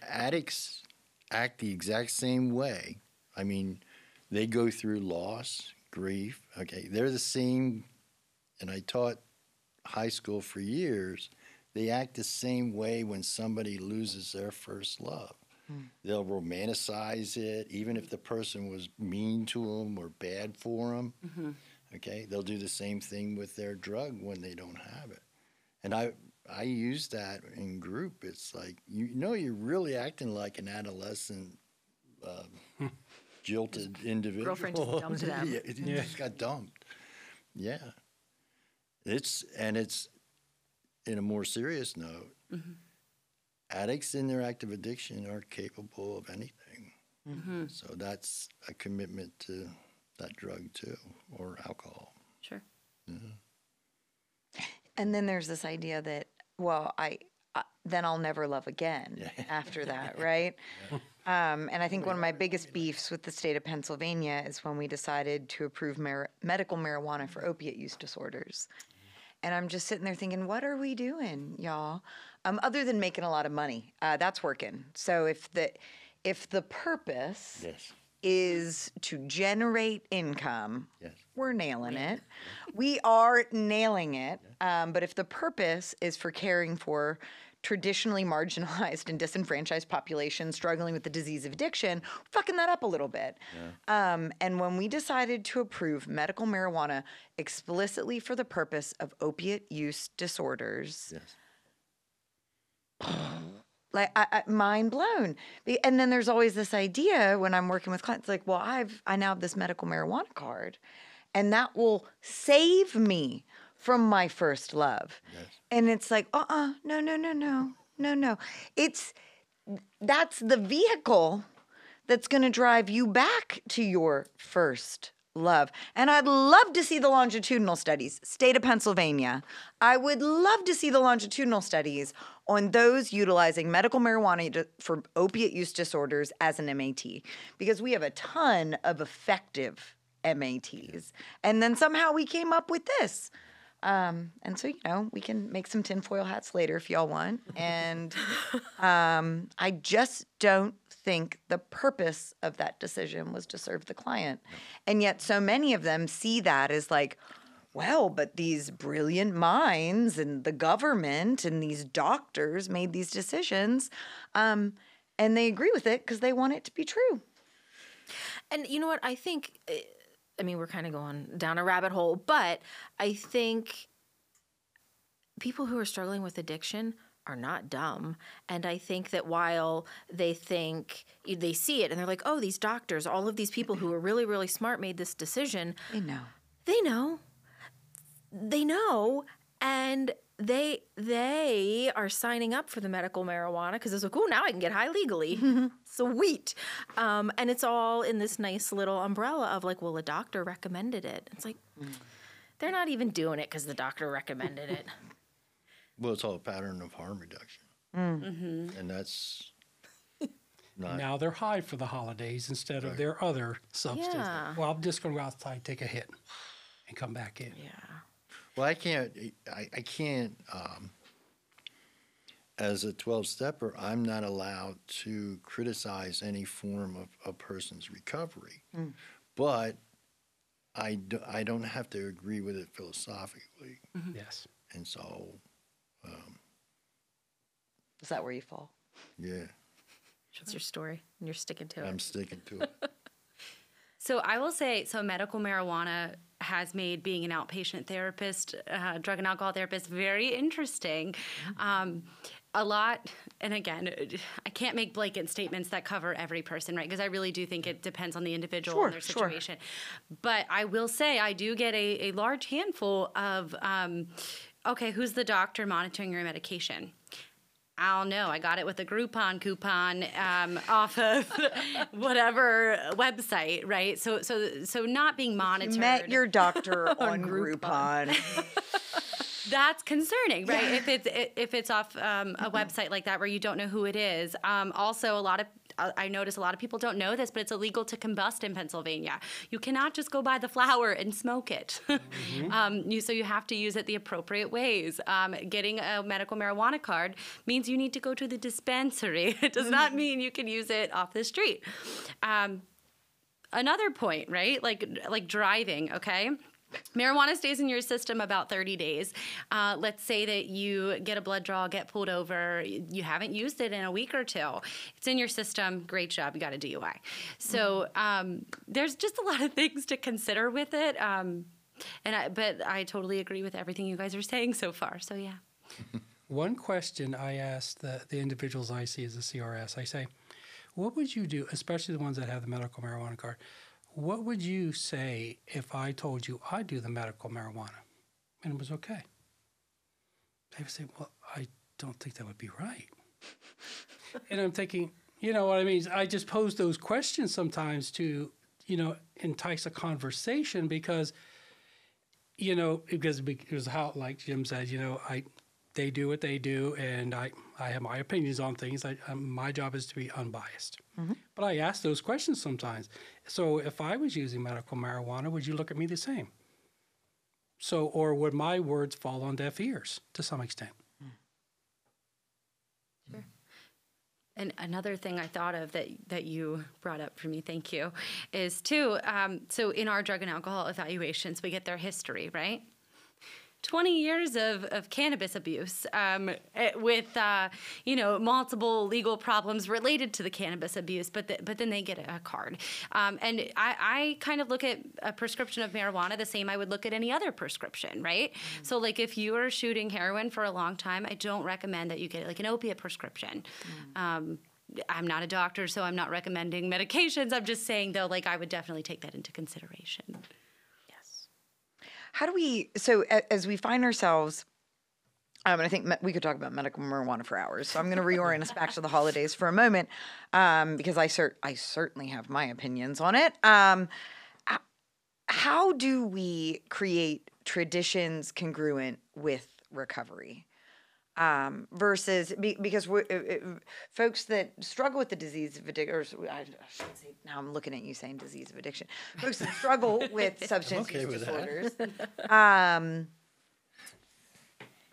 addicts act the exact same way. I mean, they go through loss, grief. Okay, they're the same. And I taught high school for years. They act the same way when somebody loses their first love. Hmm. They'll romanticize it, even if the person was mean to them or bad for them. Mm-hmm. Okay, they'll do the same thing with their drug when they don't have it. And I I use that in group. It's like you know you're really acting like an adolescent, uh, jilted individual. Girlfriend just dumped them. yeah, it just got dumped. Yeah. It's and it's in a more serious note. Mm-hmm. Addicts in their active addiction are capable of anything. Mm-hmm. So that's a commitment to that drug too, or alcohol. Sure. Mm-hmm. And then there's this idea that, well, I, uh, then I'll never love again after that, right? Um, and I think one of my biggest beefs with the state of Pennsylvania is when we decided to approve mar- medical marijuana for opiate use disorders. And I'm just sitting there thinking, what are we doing, y'all? Um, other than making a lot of money, uh, that's working. So if the if the purpose Yes. Is to generate income, Yes. we're nailing it. We are nailing it. Um, but if the purpose is for caring for traditionally marginalized and disenfranchised populations struggling with the disease of addiction, fucking that up a little bit. Um, and when we decided to approve medical marijuana explicitly for the purpose of opiate use disorders, Yes. Like I, I, mind blown. And then there's always this idea when I'm working with clients, like, well, I've I now have this medical marijuana card, and that will save me from my first love. And it's like, uh, uh no, no, no, no, no, no. It's that's the vehicle that's going to drive you back to your first love. And I'd love to see the longitudinal studies, state of Pennsylvania. I would love to see the longitudinal studies on those utilizing medical marijuana for opiate use disorders as an MAT because we have a ton of effective MATs. And then somehow we came up with this. Um, and so, you know, we can make some tinfoil hats later if y'all want. And um, I just don't think the purpose of that decision was to serve the client. And yet, so many of them see that as like, well, but these brilliant minds and the government and these doctors made these decisions. Um, and they agree with it because they want it to be true. And you know what? I think, eh, I mean, we're kind of going down a rabbit hole, but I think people who are struggling with addiction are not dumb. And I think that while they think they see it and they're like, oh, these doctors, all of these people who are really, really smart made this decision, They know. they know. They know. And they they are signing up for the medical marijuana because it's like, oh, now I can get high legally. Sweet. Um, and it's all in this nice little umbrella of like, well, a doctor recommended it. It's like they're not even doing it because the doctor recommended it. Well, it's all a pattern of harm reduction. And that's not, Now they're high for the holidays instead of their other substance. Yeah. Well, I'm just going to go outside, take a hit, and come back in. Yeah. Well, I can't, I, I can't, um, as a 12 stepper, I'm not allowed to criticize any form of a person's recovery. Hmm. But I, do, I don't have to agree with it philosophically. Mm-hmm. Yes. And so, um, Is that where you fall? yeah, That's your story, and you're sticking to it. I'm sticking to it. So I will say, so medical marijuana has made being an outpatient therapist, uh, drug and alcohol therapist, very interesting. Um, a lot, and again, I can't make blanket statements that cover every person, right? Because I really do think it depends on the individual Sure, and their sure. situation. But I will say, I do get a, a large handful of, um, okay, who's the doctor monitoring your medication? I don't know. I got it with a Groupon coupon um, off of whatever website, right? So, so, so not being monitored. Met your doctor on Groupon. that's concerning, right? If it's if it's off um, a website like that where you don't know who it is. Um, also, a lot of uh, I notice a lot of people don't know this, but it's illegal to combust in Pennsylvania. You cannot just go buy the flower and smoke it. um, you, so you have to use it the appropriate ways. Um, getting a medical marijuana card means you need to go to the dispensary. it does not mean you can use it off the street. Um, another point, right? Like like driving, okay? Marijuana stays in your system about 30 days. Uh, let's say that you get a blood draw, get pulled over, you haven't used it in a week or two. It's in your system. Great job. You got a DUI. So um, there's just a lot of things to consider with it. Um, and I, but I totally agree with everything you guys are saying so far. So yeah. One question I ask the, the individuals I see as a CRS, I say, what would you do, especially the ones that have the medical marijuana card, what would you say if I told you I do the medical marijuana and it was okay? They would say, well, I don't think that would be right. and I'm thinking, you know what I mean? I just pose those questions sometimes to, you know, entice a conversation because, you know, because it was how, like Jim said, you know, I, they do what they do, and I, I have my opinions on things. I, um, my job is to be unbiased. But I ask those questions sometimes. So if I was using medical marijuana, would you look at me the same? So, or would my words fall on deaf ears to some extent? And another thing I thought of that that you brought up for me, thank you, is too. Um, so in our drug and alcohol evaluations, we get their history, right? 20 years of, of cannabis abuse um, eh, with, uh, you know, multiple legal problems related to the cannabis abuse, but, the, but then they get a card. Um, and I, I kind of look at a prescription of marijuana the same I would look at any other prescription, right? So, like, if you are shooting heroin for a long time, I don't recommend that you get like an opiate prescription. Um, I'm not a doctor, so I'm not recommending medications. I'm just saying, though, like, I would definitely take that into consideration. How do we, so as we find ourselves, um, and I think we could talk about medical marijuana for hours. So I'm going to reorient us back to the holidays for a moment um, because I, cer- I certainly have my opinions on it. Um, how do we create traditions congruent with recovery? Um, versus be, because we, uh, uh, folks that struggle with the disease of addiction, or I, I should say, now I'm looking at you saying disease of addiction, folks that struggle with substance okay use with disorders, um,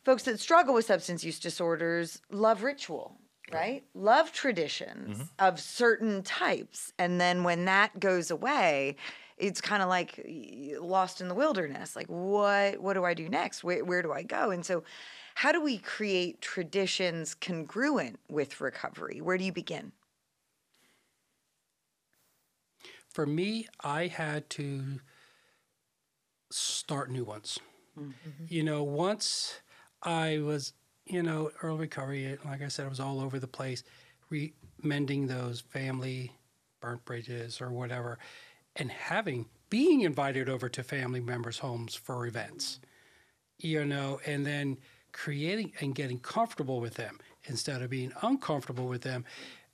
folks that struggle with substance use disorders love ritual, right? Love traditions of certain types. And then when that goes away, it's kind of like lost in the wilderness. Like what what do I do next? Where where do I go? And so how do we create traditions congruent with recovery? Where do you begin? For me, I had to start new ones. Mm-hmm. You know, once I was, you know, early recovery, like I said, I was all over the place, re- mending those family burnt bridges or whatever, and having, being invited over to family members' homes for events, you know, and then creating and getting comfortable with them instead of being uncomfortable with them.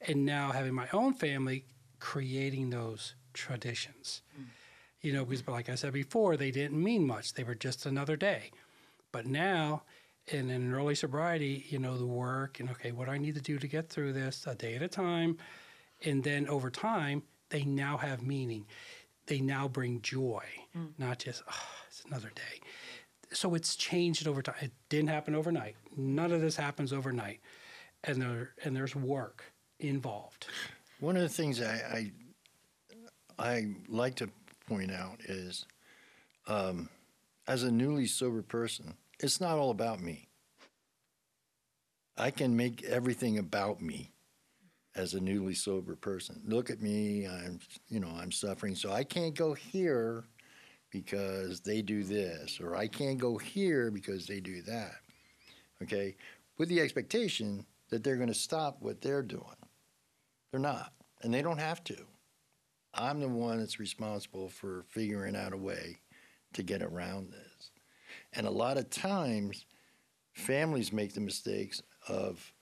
And now having my own family, creating those traditions. You know, because like I said before, they didn't mean much. They were just another day. But now, in an early sobriety, you know, the work and okay, what do I need to do to get through this a day at a time. And then over time, they now have meaning. They now bring joy, mm. not just, oh, it's another day. So it's changed over time. It didn't happen overnight. None of this happens overnight. And, there, and there's work involved. One of the things I, I, I like to point out is, um, as a newly sober person, it's not all about me. I can make everything about me as a newly sober person. Look at me, I'm, you know, I'm suffering, so I can't go here because they do this, or I can't go here because they do that. Okay? With the expectation that they're going to stop what they're doing. They're not, and they don't have to. I'm the one that's responsible for figuring out a way to get around this. And a lot of times, families make the mistakes of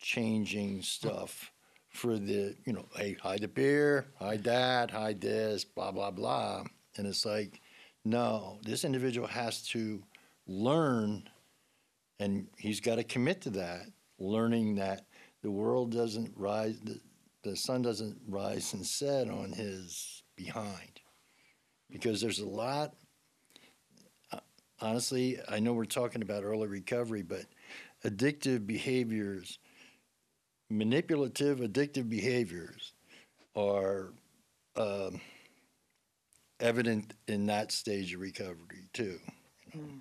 changing stuff for the, you know, hey, hide the beer, hide that, hide this, blah, blah, blah. And it's like, no, this individual has to learn, and he's got to commit to that, learning that the world doesn't rise, the, the sun doesn't rise and set on his behind. Because there's a lot, uh, honestly, I know we're talking about early recovery, but addictive behaviors, manipulative addictive behaviors are um, evident in that stage of recovery too. you know. Mm.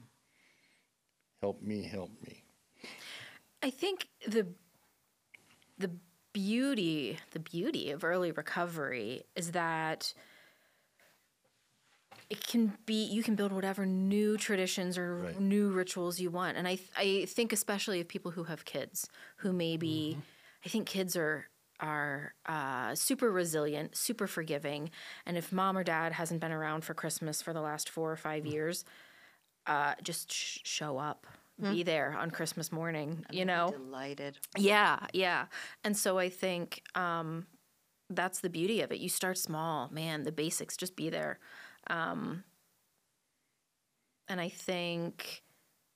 Help me, help me. I think the the beauty the beauty of early recovery is that it can be you can build whatever new traditions or Right. new rituals you want and I I think especially of people who have kids who maybe mm-hmm. I think kids are are uh, super resilient, super forgiving, and if mom or dad hasn't been around for Christmas for the last four or five years, uh, just sh- show up, be there on Christmas morning. You know, Delighted. yeah, yeah. And so I think um, that's the beauty of it. You start small, man, the basics, just be there. Um, and I think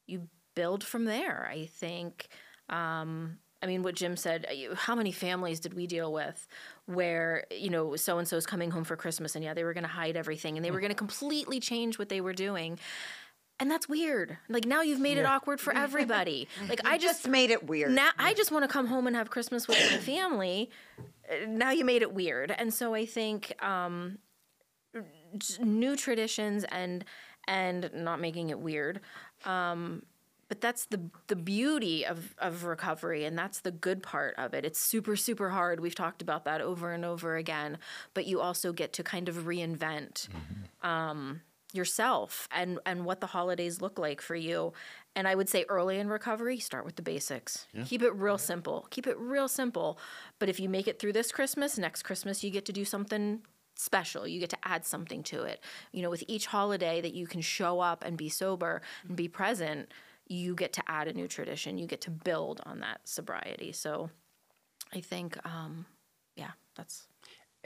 you build from there. I think, um, I mean, what Jim said, uh, how many families did we deal with where, you know, so and so's coming home for Christmas and yeah, they were going to hide everything and they were going to completely change what they were doing. And that's weird. Like now you've made it awkward for everybody. Like I just Just made it weird. now I just want to come home and have Christmas with my family. Uh, Now you made it weird, and so I think um, new traditions and and not making it weird. Um, but that's the the beauty of of recovery, and that's the good part of it. It's super super hard. We've talked about that over and over again. But you also get to kind of reinvent um, yourself and and what the holidays look like for you. And I would say early in recovery, start with the basics. Keep it real simple. Keep it real simple. But if you make it through this Christmas, next Christmas you get to do something special. You get to add something to it. You know, with each holiday that you can show up and be sober and be present, you get to add a new tradition. You get to build on that sobriety. So I think um yeah, that's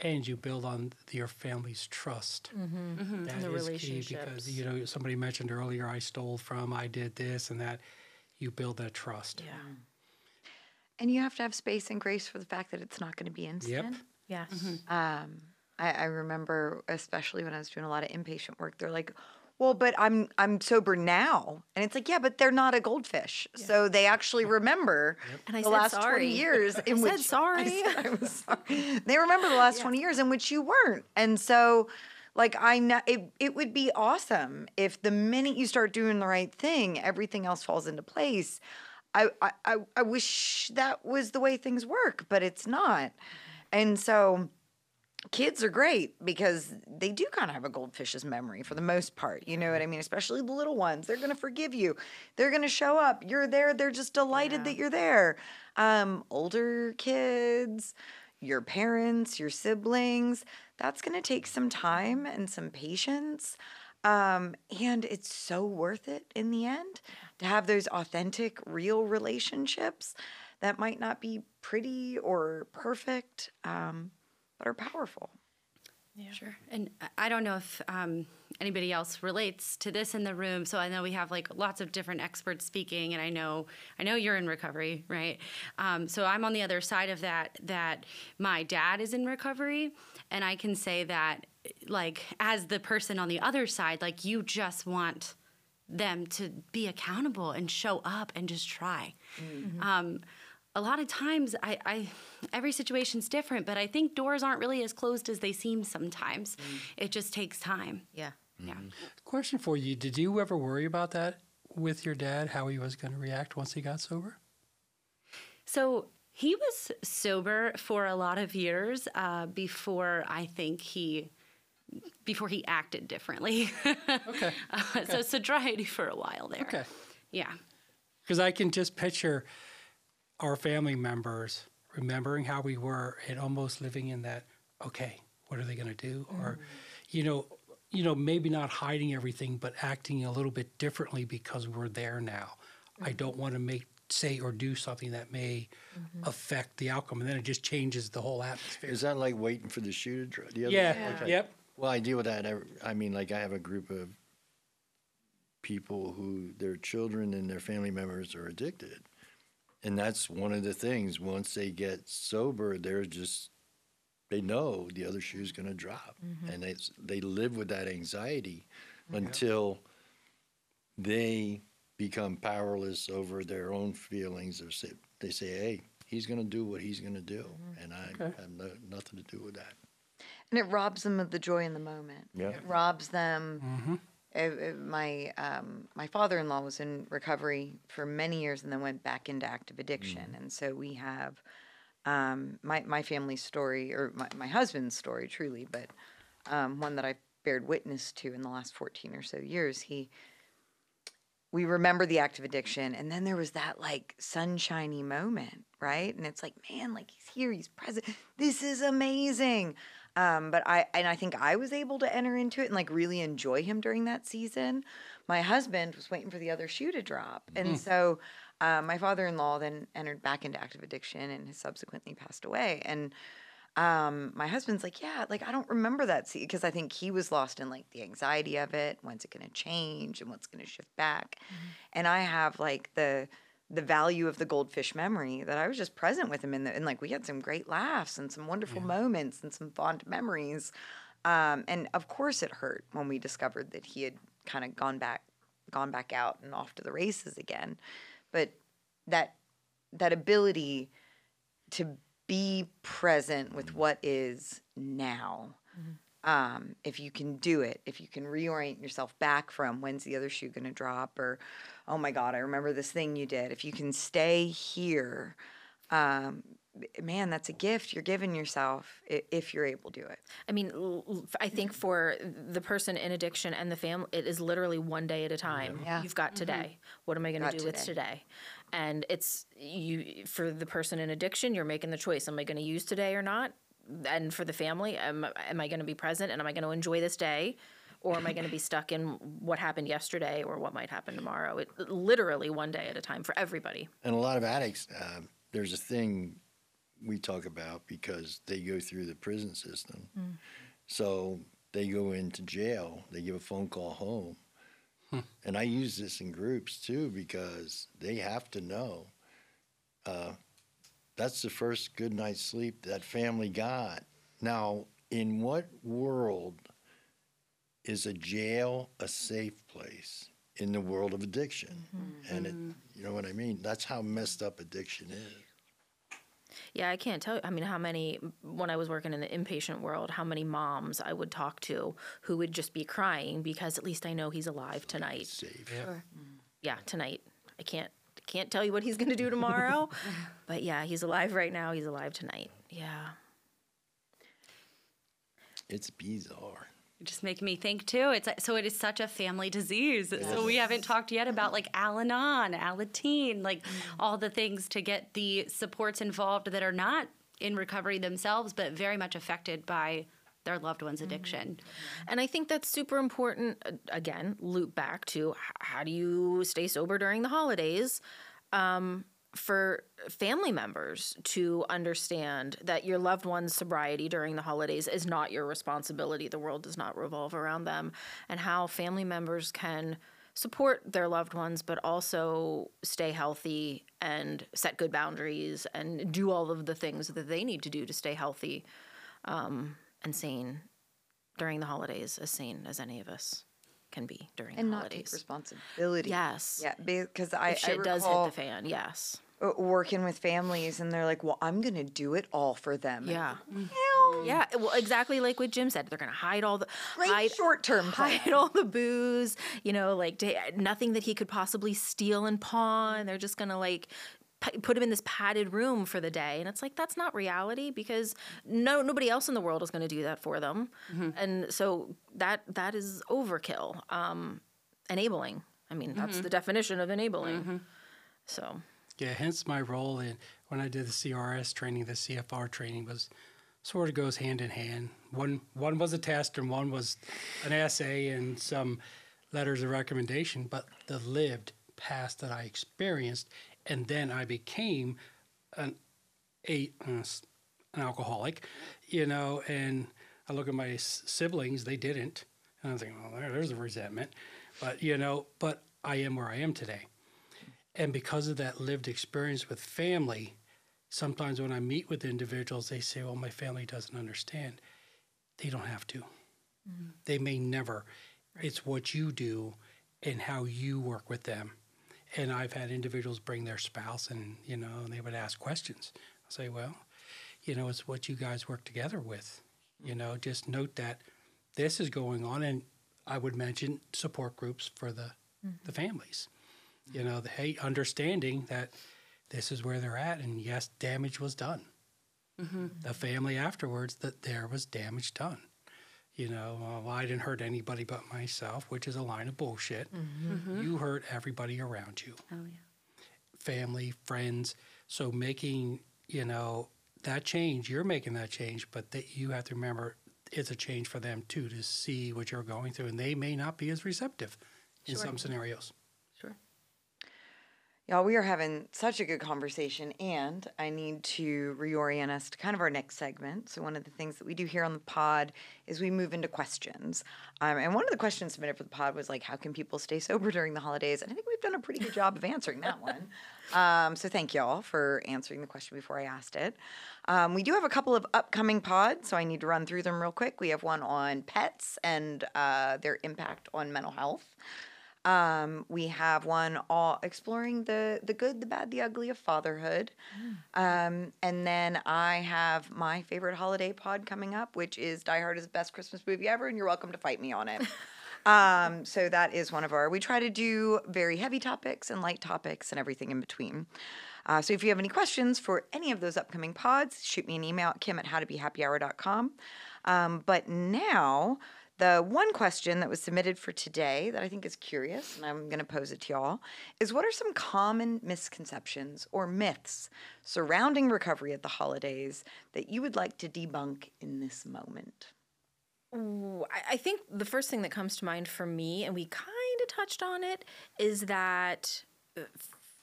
and you build on your family's trust. That Mm-hmm. The is key because you know somebody mentioned earlier I stole from, I did this and that. you build that trust. Yeah. And you have to have space and grace for the fact that it's not going to be instant. Yep. Yes. Um, I, I remember, especially when I was doing a lot of inpatient work, they're like, "Well, but I'm I'm sober now," and it's like, "Yeah, but they're not a goldfish, so they actually remember And I the said last sorry. twenty years in I which said sorry. I said I was sorry. They remember the last twenty years in which you weren't, and so." Like I know it, it would be awesome if the minute you start doing the right thing, everything else falls into place. I, I, I, I wish that was the way things work, but it's not. Mm-hmm. And so kids are great because they do kind of have a goldfish's memory for the most part. You know what I mean? Especially the little ones. They're going to forgive you. They're going to show up. You're there. They're just delighted that you're there. Um, older kids, your parents, your siblings, that's going to take some time and some patience. Um, and it's so worth it in the end to have those authentic, real relationships that might not be pretty or perfect, um, but are powerful. Yeah. Sure. And I- I don't know if um, anybody else relates to this in the room. So I know we have like lots of different experts speaking, and I know I know you're in recovery, right? Um, so I'm on the other side of that. That my dad is in recovery, and I can say that, like, as the person on the other side, like you just want them to be accountable and show up and just try. Um, a lot of times, I, I every situation's different, but I think doors aren't really as closed as they seem sometimes. It just takes time. Yeah. Yeah. Question for you: Did you ever worry about that with your dad? How he was going to react once he got sober? So he was sober for a lot of years uh, before I think he before he acted differently. Okay. Uh, so sobriety for a while there. Okay. Yeah. Because I can just picture our family members remembering how we were and almost living in that, okay, what are they going to do? Or, mm-hmm. you know, you know, maybe not hiding everything, but acting a little bit differently because we're there now. I mm-hmm. don't want to make say or do something that may mm-hmm. affect the outcome, and then it just changes the whole atmosphere. Is that like waiting for the shoe to drop? yeah. Yep. Well, I deal with that. every- I mean, like I have a group of people who their children and their family members are addicted, and that's one of the things. Once they get sober, they're just they know the other shoe's going to drop, mm-hmm. and they they live with that anxiety until they become powerless over their own feelings. Or say, they say, "Hey, he's going to do what he's going to do," mm-hmm. and I Okay. have no, nothing to do with that. And it robs them of the joy in the moment. Yeah. It robs them. Mm-hmm. My um, my father-in-law was in recovery for many years and then went back into active addiction. And so we have um, my my family's story or my, my husband's story, truly, but um, one that I've bared witness to in the last 14 or so years. He we remember the active addiction and then there was that like sunshiny moment right and it's like man like he's here he's present this is amazing um, but i and i think i was able to enter into it and like really enjoy him during that season my husband was waiting for the other shoe to drop and so uh, my father-in-law then entered back into active addiction and has subsequently passed away and um, my husband's like, yeah, like I don't remember that scene because I think he was lost in like the anxiety of it. When's it going to change and what's going to shift back? And I have like the the value of the goldfish memory that I was just present with him in the and like we had some great laughs and some wonderful moments and some fond memories. Um, and of course, it hurt when we discovered that he had kind of gone back, gone back out and off to the races again. But that that ability to be present with what is now. Um, if you can do it, if you can reorient yourself back from when's the other shoe going to drop, or oh my God, I remember this thing you did. If you can stay here, um, man, that's a gift you're giving yourself if you're able to do it. I mean, I think for the person in addiction and the family, it is literally one day at a time. Yeah. You've got today. What am I going to Got do with today. today? And it's you for the person in addiction. You're making the choice. Am I going to use today or not? And for the family, am, am I going to be present and am I going to enjoy this day? Or am I going to be stuck in what happened yesterday or what might happen tomorrow? It literally one day at a time for everybody. And a lot of addicts, um, there's a thing we talk about because they go through the prison system. So they go into jail, they give a phone call home, and I use this in groups too because they have to know uh, that's the first good night's sleep that family got. Now, in what world is a jail a safe place? In the world of addiction. Mm-hmm. And it, you know what I mean? That's how messed up addiction is. Yeah, I can't tell. You. I mean, how many when I was working in the inpatient world, how many moms I would talk to who would just be crying because at least I know he's alive tonight. Safe. Yeah, tonight. I can't can't tell you what he's going to do tomorrow, but yeah, he's alive right now. He's alive tonight. Yeah. It's bizarre. Just making me think too. It's so it is such a family disease. So we haven't talked yet about like Al-Anon, Alateen, like all the things to get the supports involved that are not in recovery themselves, but very much affected by their loved one's addiction. And I think that's super important. Again, loop back to how do you stay sober during the holidays? Um, for family members to understand that your loved one's sobriety during the holidays is not your responsibility. The world does not revolve around them. And how family members can support their loved ones, but also stay healthy and set good boundaries and do all of the things that they need to do to stay healthy um, and sane during the holidays, as sane as any of us can be during the holidays and not take responsibility. Yes. Yeah, because I, If shit I does hit the fan, yes. Uh, working with families, and they're like, "Well, I'm gonna do it all for them." Yeah. Hell, Yeah. Well, exactly like what Jim said. They're going to hide all the Great hide, short-term plan. hide all the booze. You know, like to, nothing that he could possibly steal and pawn. They're just going to like put him in this padded room for the day, and it's like that's not reality because no nobody else in the world is going to do that for them, and so that that is overkill. Um, enabling. I mean, that's the definition of enabling. So. Yeah, hence my role in when I did the CRS training, the CFR training was sort of goes hand in hand. One one was a test and one was an essay and some letters of recommendation, but the lived past that I experienced, and then I became an a an alcoholic, you know, and I look at my siblings, they didn't, and I'm thinking, well, there, there's a resentment, but you know, but I am where I am today. And because of that lived experience with family, sometimes when I meet with individuals, they say, Well, my family doesn't understand. They don't have to. Mm-hmm. They may never. It's what you do and how you work with them. And I've had individuals bring their spouse and, you know, and they would ask questions. I say, Well, you know, it's what you guys work together with. You mm-hmm. know, just note that this is going on. And I would mention support groups for the, mm-hmm. the families you know, the hey, understanding that this is where they're at, and yes, damage was done. Mm-hmm. The family afterwards that there was damage done. You know, well, I didn't hurt anybody but myself, which is a line of bullshit. Mm-hmm. You hurt everybody around you, Oh yeah. family, friends. So making you know that change, you're making that change, but that you have to remember it's a change for them too to see what you're going through, and they may not be as receptive in some scenarios. Y'all, we are having such a good conversation, and I need to reorient us to kind of our next segment. So, one of the things that we do here on the pod is we move into questions. Um, and one of the questions submitted for the pod was like, how can people stay sober during the holidays? And I think we've done a pretty good job of answering that one. Um, so, thank y'all for answering the question before I asked it. Um, we do have a couple of upcoming pods, so I need to run through them real quick. We have one on pets and uh, their impact on mental health. Um, we have one all exploring the the good, the bad, the ugly of fatherhood. Um, and then I have my favorite holiday pod coming up, which is Die Hard is the best Christmas movie ever, and you're welcome to fight me on it. um, so that is one of our. We try to do very heavy topics and light topics and everything in between. Uh, so if you have any questions for any of those upcoming pods, shoot me an email at kim at howtobehappyhour.com. Um, but now, the one question that was submitted for today that I think is curious, and I'm going to pose it to y'all, is what are some common misconceptions or myths surrounding recovery at the holidays that you would like to debunk in this moment? Ooh, I, I think the first thing that comes to mind for me, and we kind of touched on it, is that uh,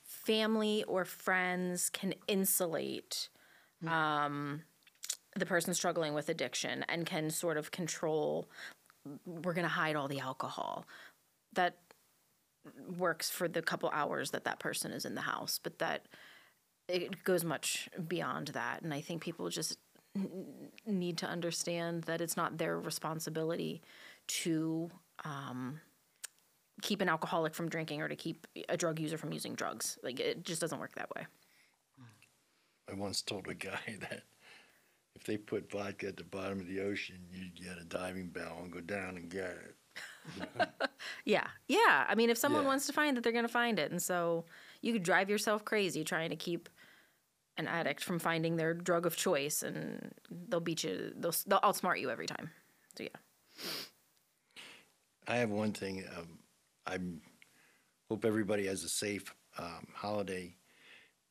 family or friends can insulate um, the person struggling with addiction and can sort of control. We're going to hide all the alcohol. That works for the couple hours that that person is in the house, but that it goes much beyond that. And I think people just need to understand that it's not their responsibility to um, keep an alcoholic from drinking or to keep a drug user from using drugs. Like it just doesn't work that way. I once told a guy that if they put vodka at the bottom of the ocean, you'd get a diving bell and go down and get it. Yeah, yeah. I mean, if someone Yeah. wants to find it, they're going to find it, and so you could drive yourself crazy trying to keep an addict from finding their drug of choice, and they'll beat you. They'll, they'll outsmart you every time. So yeah. I have one thing. Um, I hope everybody has a safe um, holiday.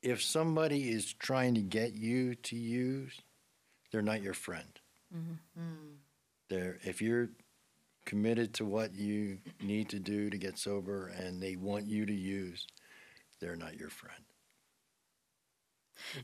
If somebody is trying to get you to use, they're not your friend. Mm-hmm. Mm. They're if you're committed to what you need to do to get sober and they want you to use, they're not your friend.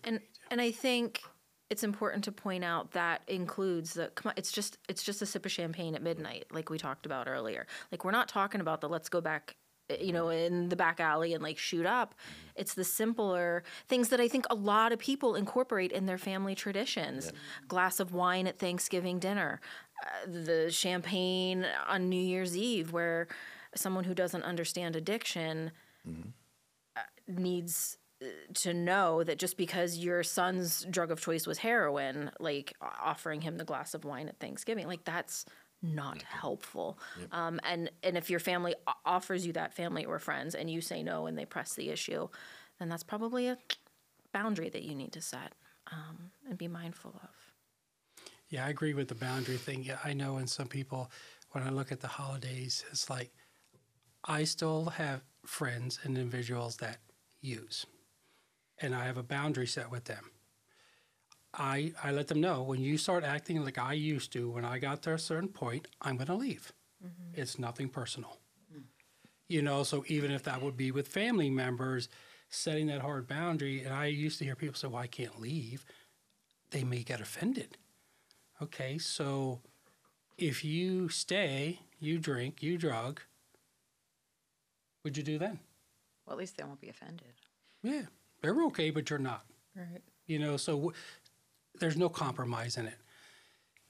And and I think it's important to point out that includes the come on, it's just it's just a sip of champagne at midnight, like we talked about earlier. Like we're not talking about the let's go back you know in the back alley and like shoot up. It's the simpler things that i think a lot of people incorporate in their family traditions. Glass of wine at thanksgiving dinner uh, the champagne on new year's eve where someone who doesn't understand addiction uh, needs uh, to know that just because your son's drug of choice was heroin, like offering him the glass of wine at Thanksgiving, like that's not helpful. Um, and and if your family offers you that, family or friends, and you say no and they press the issue, then that's probably a boundary that you need to set um, and be mindful of. Yeah, I agree with the boundary thing. Yeah, I know in some people, when I look at the holidays, it's like I still have friends and individuals that use, and I have a boundary set with them. I, I let them know when you start acting like I used to when I got to a certain point, I'm going to leave. Mm-hmm. It's nothing personal. You know, so even if that would be with family members, setting that hard boundary, and I used to hear people say, Well, I can't leave, they may get offended. Okay, so if you stay, you drink, you drug, would you do then? Well, at least they won't be offended. Yeah, they're okay, but you're not. Right. You know, so there's no compromise in it.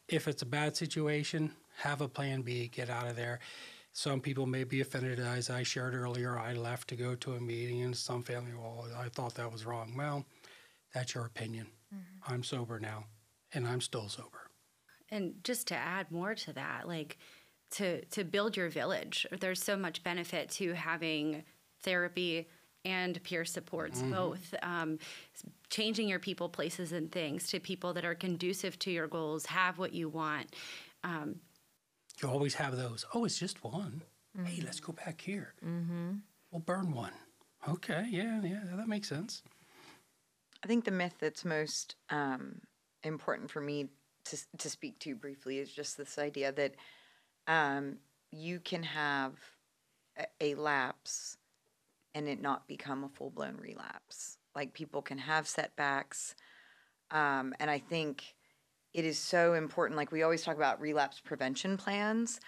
If it's a bad situation, have a plan B, get out of there. Some people may be offended, as I shared earlier. I left to go to a meeting, and some family, well, I thought that was wrong. Well, that's your opinion. Mm-hmm. I'm sober now, and I'm still sober. And just to add more to that, like to to build your village, there's so much benefit to having therapy and peer supports both um, changing your people places and things to people that are conducive to your goals have what you want You always have those. Oh, it's just one. Hey, let's go back here. Mm-hmm. We'll burn one. Okay, yeah, yeah, that makes sense. I think the myth that's most um, important for me to to speak to briefly is just this idea that um, you can have a, a lapse and it not become a full blown relapse. Like people can have setbacks, um, and I think it is so important. Like we always talk about relapse prevention plans.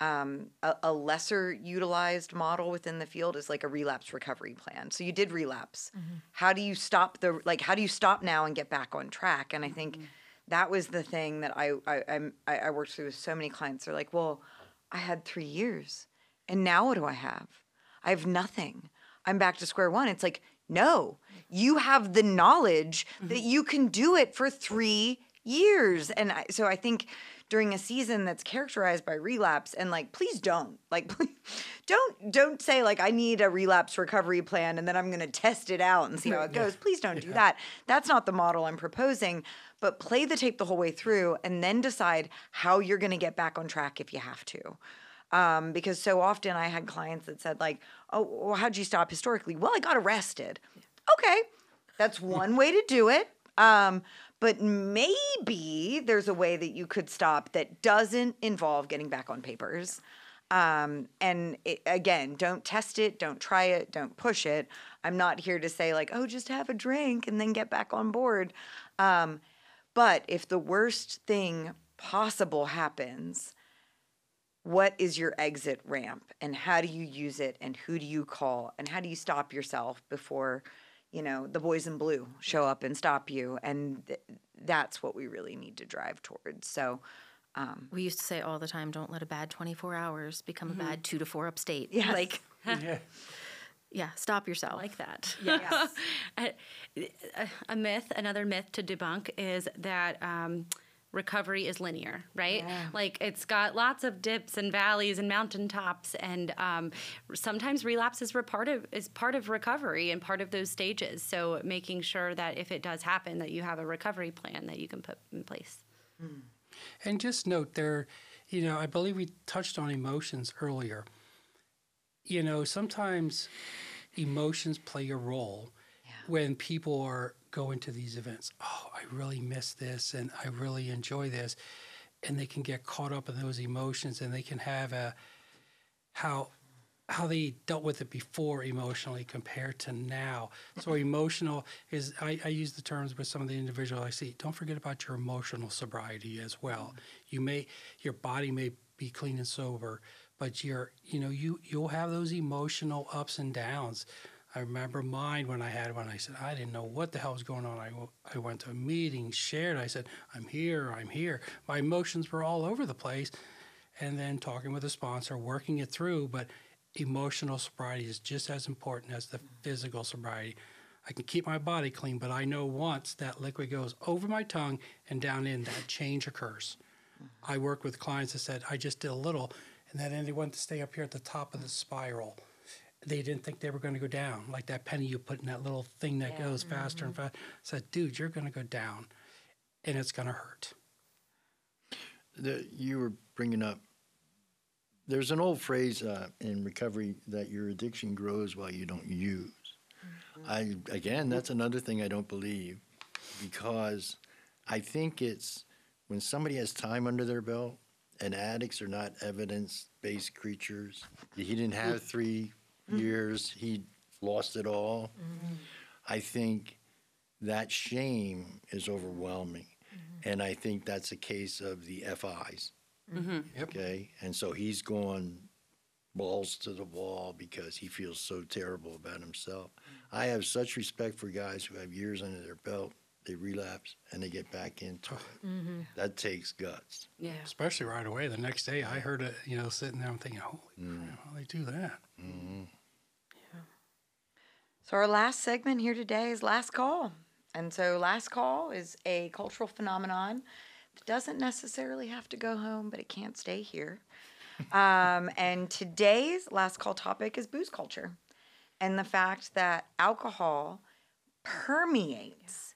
Um, a, a lesser utilized model within the field is like a relapse recovery plan. So you did relapse. How do you stop the like? How do you stop now and get back on track? And I think that was the thing that I I I'm, I, I worked through with so many clients. They're like, well, I had three years, and now what do I have? I have nothing. I'm back to square one. It's like, no, you have the knowledge that mm-hmm. you can do it for three years. And I, so I think during a season that's characterized by relapse and like please don't like please, don't don't say like i need a relapse recovery plan and then i'm going to test it out and see how it goes. Please don't do that. That's not the model i'm proposing but play the tape the whole way through and then decide how you're going to get back on track if you have to um, because so often I had clients that said like, "Oh, well, how'd you stop historically?" Well, I got arrested. Okay, that's one way to do it. Um, but maybe there's a way that you could stop that doesn't involve getting back on papers. Um, and it, again, don't test it, don't try it, don't push it. I'm not here to say like, "Oh, just have a drink and then get back on board." Um, but if the worst thing possible happens, what is your exit ramp and how do you use it and who do you call and how do you stop yourself before you know the boys in blue show up and stop you and th- that's what we really need to drive towards so We used to say all the time, don't let a bad 24 hours become a bad two to four upstate. Yes. Like, Yeah. yeah, stop yourself. like that. yes a, a myth, another myth to debunk is that um, recovery is linear, right? Yeah. Like it's got lots of dips and valleys and mountaintops, and um, sometimes relapse is part of is part of recovery and part of those stages. So making sure that if it does happen, that you have a recovery plan that you can put in place. And just note there, you know, I believe we touched on emotions earlier. You know, sometimes emotions play a role when people are going to these events. Oh, I really miss this and I really enjoy this. And they can get caught up in those emotions and they can have a how how they dealt with it before emotionally compared to now. So emotional is I, I use the terms with some of the individuals I see. Don't forget about your emotional sobriety as well. You may your body may be clean and sober, but you're you know you you'll have those emotional ups and downs. I remember mine when I had one. I said I didn't know what the hell was going on. I, w- I went to a meeting, shared. I said I'm here, I'm here. My emotions were all over the place, and then talking with a sponsor, working it through. But emotional sobriety is just as important as the physical sobriety. I can keep my body clean, but I know once that liquid goes over my tongue and down in, that change occurs. Mm-hmm. I worked with clients that said, I just did a little, and then they wanted to stay up here at the top of the spiral. They didn't think they were going to go down, like that penny you put in that little thing that goes faster and faster. I said, dude, you're going to go down, and it's going to hurt. The, you were bringing up. There's an old phrase uh, in recovery that your addiction grows while you don't use. I again, that's another thing I don't believe, because I think it's when somebody has time under their belt, and addicts are not evidence-based creatures. He didn't have 3 Mm-hmm. years; he lost it all. Mm-hmm. I think that shame is overwhelming. Mm-hmm. And I think that's a case of the FIs. Yep. Okay. And so he's going balls to the wall because he feels so terrible about himself. I have such respect for guys who have years under their belt, they relapse and they get back into it. Mm-hmm. That takes guts. Yeah. Especially right away. The next day, I heard it, you know, sitting there, I'm thinking, holy crap, mm. how they do that? Mm-hmm. Yeah. So our last segment here today is last call. And so last call is a cultural phenomenon that doesn't necessarily have to go home, but it can't stay here. um, and today's last call topic is booze culture and the fact that alcohol permeates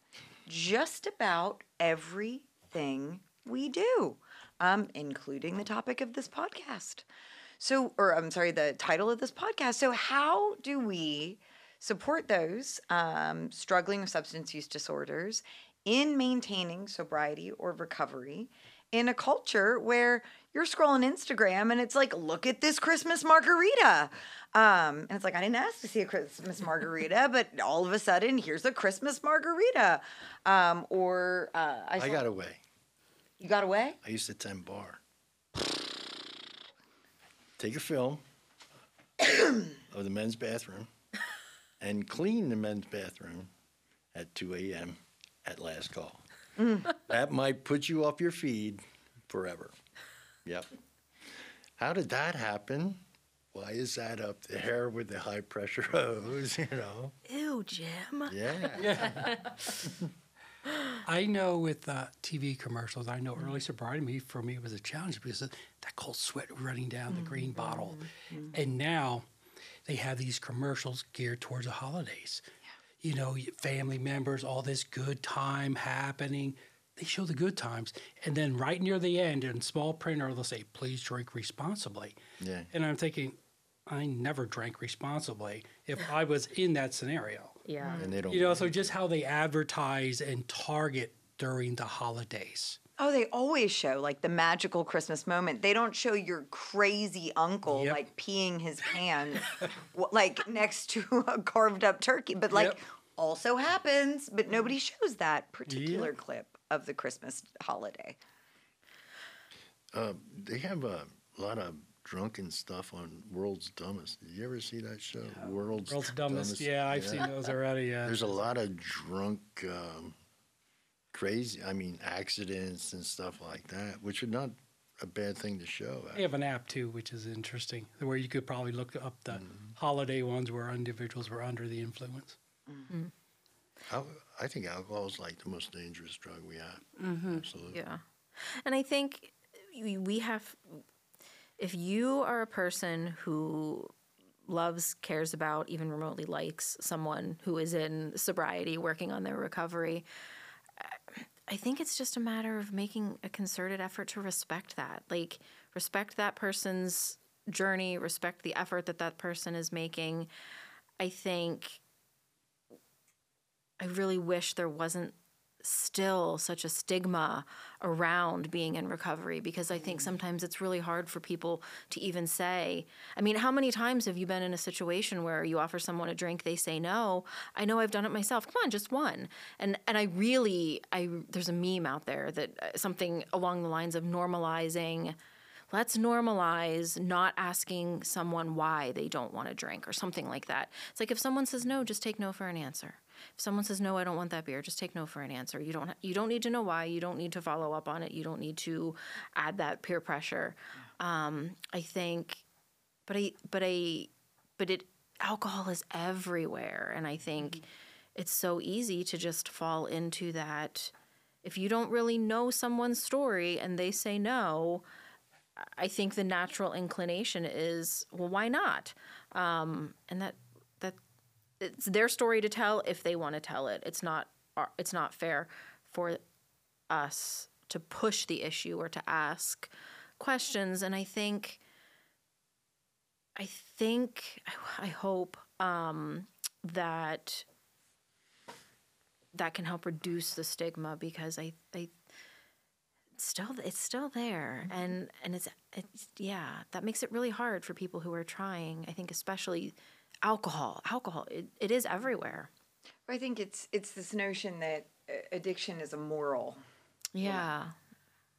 just about everything we do, um, including the topic of this podcast. So, or I'm sorry, the title of this podcast. So, how do we support those um, struggling with substance use disorders in maintaining sobriety or recovery in a culture where you're scrolling Instagram and it's like, look at this Christmas margarita. Um, and it's like, I didn't ask to see a Christmas margarita, but all of a sudden, here's a Christmas margarita. Um, or uh, I, I got away. you got away? I used to attend bar. Take a film of the men's bathroom and clean the men's bathroom at 2 a.m. at last call. That might put you off your feed forever. Yep. How did that happen? Why is that up there with the high pressure hose? You know? Ew, Jim. Yeah. I know with uh, TV commercials, I know early mm-hmm. sobriety me for me was a challenge because of that cold sweat running down the green mm-hmm. bottle, mm-hmm. and now they have these commercials geared towards the holidays. You know, family members, all this good time happening. They show the good times, and then right near the end, in small print, or they'll say, "Please drink responsibly." Yeah. And I'm thinking, I never drank responsibly if I was in that scenario. Yeah. And they don't. You know, so just how they advertise and target during the holidays. Oh, they always show like the magical Christmas moment. They don't show your crazy uncle Yep. like peeing his pants like next to a carved up turkey, but like Yep. also happens, but nobody shows that particular clip of the Christmas holiday. Uh, they have uh, a lot of drunken stuff on World's Dumbest. Did you ever see that show? World's, World's dumbest. Yeah, I've seen those already. Yeah. There's a lot of drunk, um, crazy. I mean, accidents and stuff like that, which are not a bad thing to show. They have an app too, which is interesting, where you could probably look up the Mm-hmm. holiday ones where individuals were under the influence. I, I think alcohol is like the most dangerous drug we have. Mm-hmm. Absolutely. Yeah. And I think we we have, if you are a person who loves, cares about, even remotely likes someone who is in sobriety, working on their recovery, I think it's just a matter of making a concerted effort to respect that. Like, respect that person's journey, respect the effort that that person is making. I think I really wish there wasn't still such a stigma around being in recovery because I think sometimes it's really hard for people to even say. I mean, how many times have you been in a situation where you offer someone a drink, they say no? I know I've done it myself. Come on, just one. And and I really I there's a meme out there that uh, something along the lines of normalizing let's normalize not asking someone why they don't want to drink or something like that. It's like if someone says no, just take no for an answer. If someone says no, I don't want that beer, just take no for an answer. You don't you don't need to know why. You don't need to follow up on it. You don't need to add that peer pressure. Um, I think, but I but I but it alcohol is everywhere, and I think it's so easy to just fall into that. If you don't really know someone's story and they say no, I think the natural inclination is, well, why not? Um, and that that it's their story to tell if they want to tell it. It's not it's not fair for us to push the issue or to ask questions. And I think I think I hope um, that that can help reduce the stigma because I I it's still it's still there and and it's it's yeah that makes it really hard for people who are trying i think especially alcohol alcohol it, it is everywhere I think it's it's this notion that uh, addiction is a moral yeah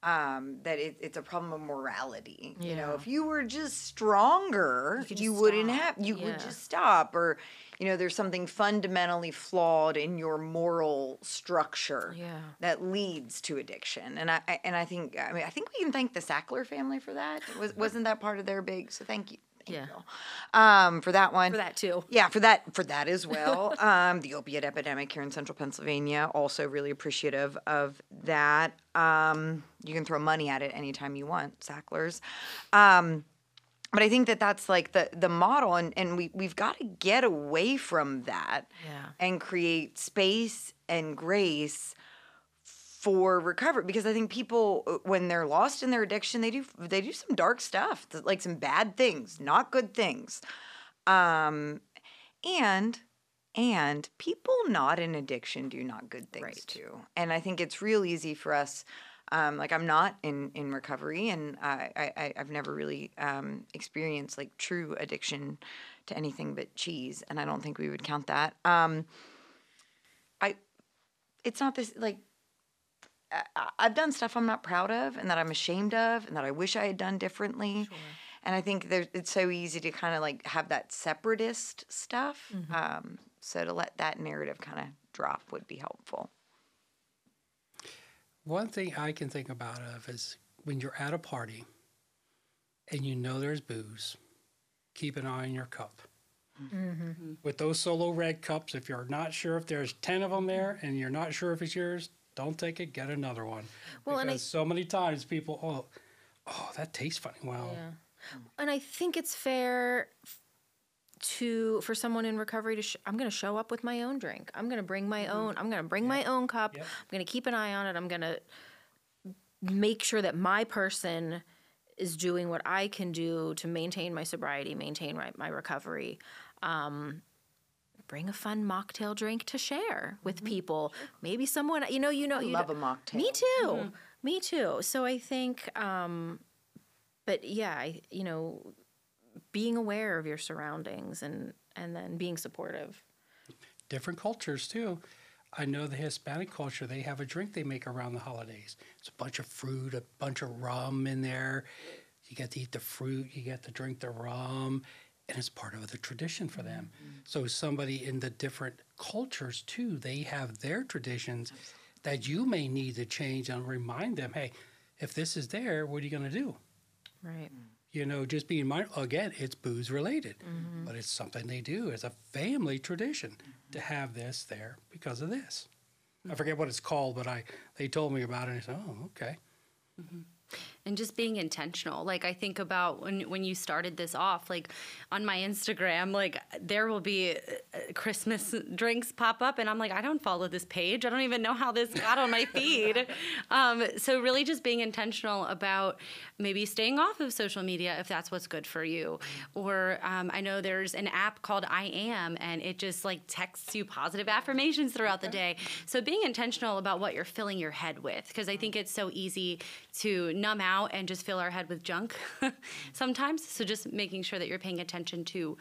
um, that it, it's a problem of morality. You know, if you were just stronger, you, just wouldn't stop. have, you Yeah. would just stop. Or, you know, there's something fundamentally flawed in your moral structure Yeah. that leads to addiction. And I, I and I think I mean I think we can thank the Sackler family for that. Was wasn't that part of their big? So thank you. Thank Yeah. Um, for that one. for that too Yeah, for that for that as well. um, the opiate epidemic here in central Pennsylvania, also really appreciative of that. Um, you can throw money at it anytime you want, Sacklers. Um, but I think that that's like the the model, and, and we we've got to get away from that Yeah. and create space and grace for recovery because I think people uh, when they're lost in their addiction they do they do some dark stuff like some bad things not good things. Um and and people not in addiction do not good things Right. too. And I think it's real easy for us um, like I'm not in in recovery and I, I I've never really um, experienced like true addiction to anything but cheese and I don't think we would count that. Um I it's not this like I've done stuff I'm not proud of and that I'm ashamed of and that I wish I had done differently. And I think there's, it's so easy to kind of like have that separatist stuff. Mm-hmm. Um, so to let that narrative kind of drop would be helpful. One thing I can think about of is when you're at a party and you know there's booze, keep an eye on your cup. Mm-hmm. Mm-hmm. With those solo red cups, if you're not sure if there's 10 of them there and you're not sure if it's yours, don't take it, get another one. Well, and I- so many times people, oh, oh, that tastes funny. Well, Yeah. And I think it's fair to for someone in recovery to sh- I'm going to show up with my own drink. I'm going to bring my own I'm going to bring my own cup. Yep. I'm going to keep an eye on it. I'm going to make sure that my person is doing what I can do to maintain my sobriety, maintain my, my recovery. Um, bring a fun mocktail drink to share with people. Maybe someone you know you know I you love don't- a mocktail. me too. Me too. So I think, um, but yeah, I, you know, being aware of your surroundings and and then being supportive. different cultures too. I know the Hispanic culture, they have a drink they make around the holidays. It's a bunch of fruit, a bunch of rum in there. You get to eat the fruit, you get to drink the rum, and it's part of the tradition for them. Mm-hmm. So somebody in the different cultures too, they have their traditions that you may need to change and remind them, hey, if this is there, what are you going to do? Right. Mm. You know, just being mindful. Again, it's booze related, mm-hmm. but it's something they do as a family tradition mm-hmm. to have this there because of this. I forget what it's called, but I they told me about it. and I said, "Oh, okay." And just being intentional. Like i think about when when you started this off like on my instagram like there will be uh, christmas drinks pop up and i'm like i don't follow this page. I don't even know how this got on my feed. Um, so really just being intentional about maybe staying off of social media if that's what's good for you. Or um, i know there's an app called i am and it just like texts you positive affirmations throughout the day. So being intentional about what you're filling your head with because i think it's so easy to numb out and just fill our head with junk sometimes. So just making sure that you're paying attention to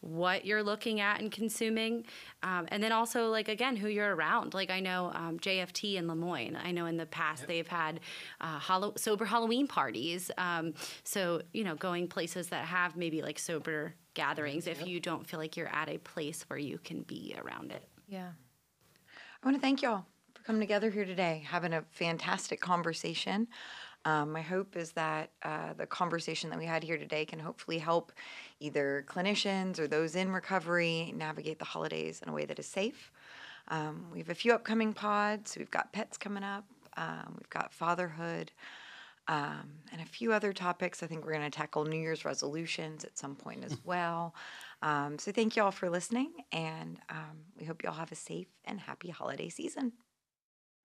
what you're looking at and consuming, um, and then also like again who you're around. Like I know um, JFT in Lemoyne. I know in the past they've had uh, Hallow- sober Halloween parties. Um, so you know going places that have maybe like sober gatherings if you don't feel like you're at a place where you can be around it. Yeah. I want to thank y'all coming together here today, having a fantastic conversation. Um, my hope is that uh, the conversation that we had here today can hopefully help either clinicians or those in recovery navigate the holidays in a way that is safe. Um, we have a few upcoming pods. We've got pets coming up. Um, we've got fatherhood. Um, and a few other topics. I think we're going to tackle New Year's resolutions at some point as well. Um, so, thank you all for listening, and um, we hope you all have a safe and happy holiday season.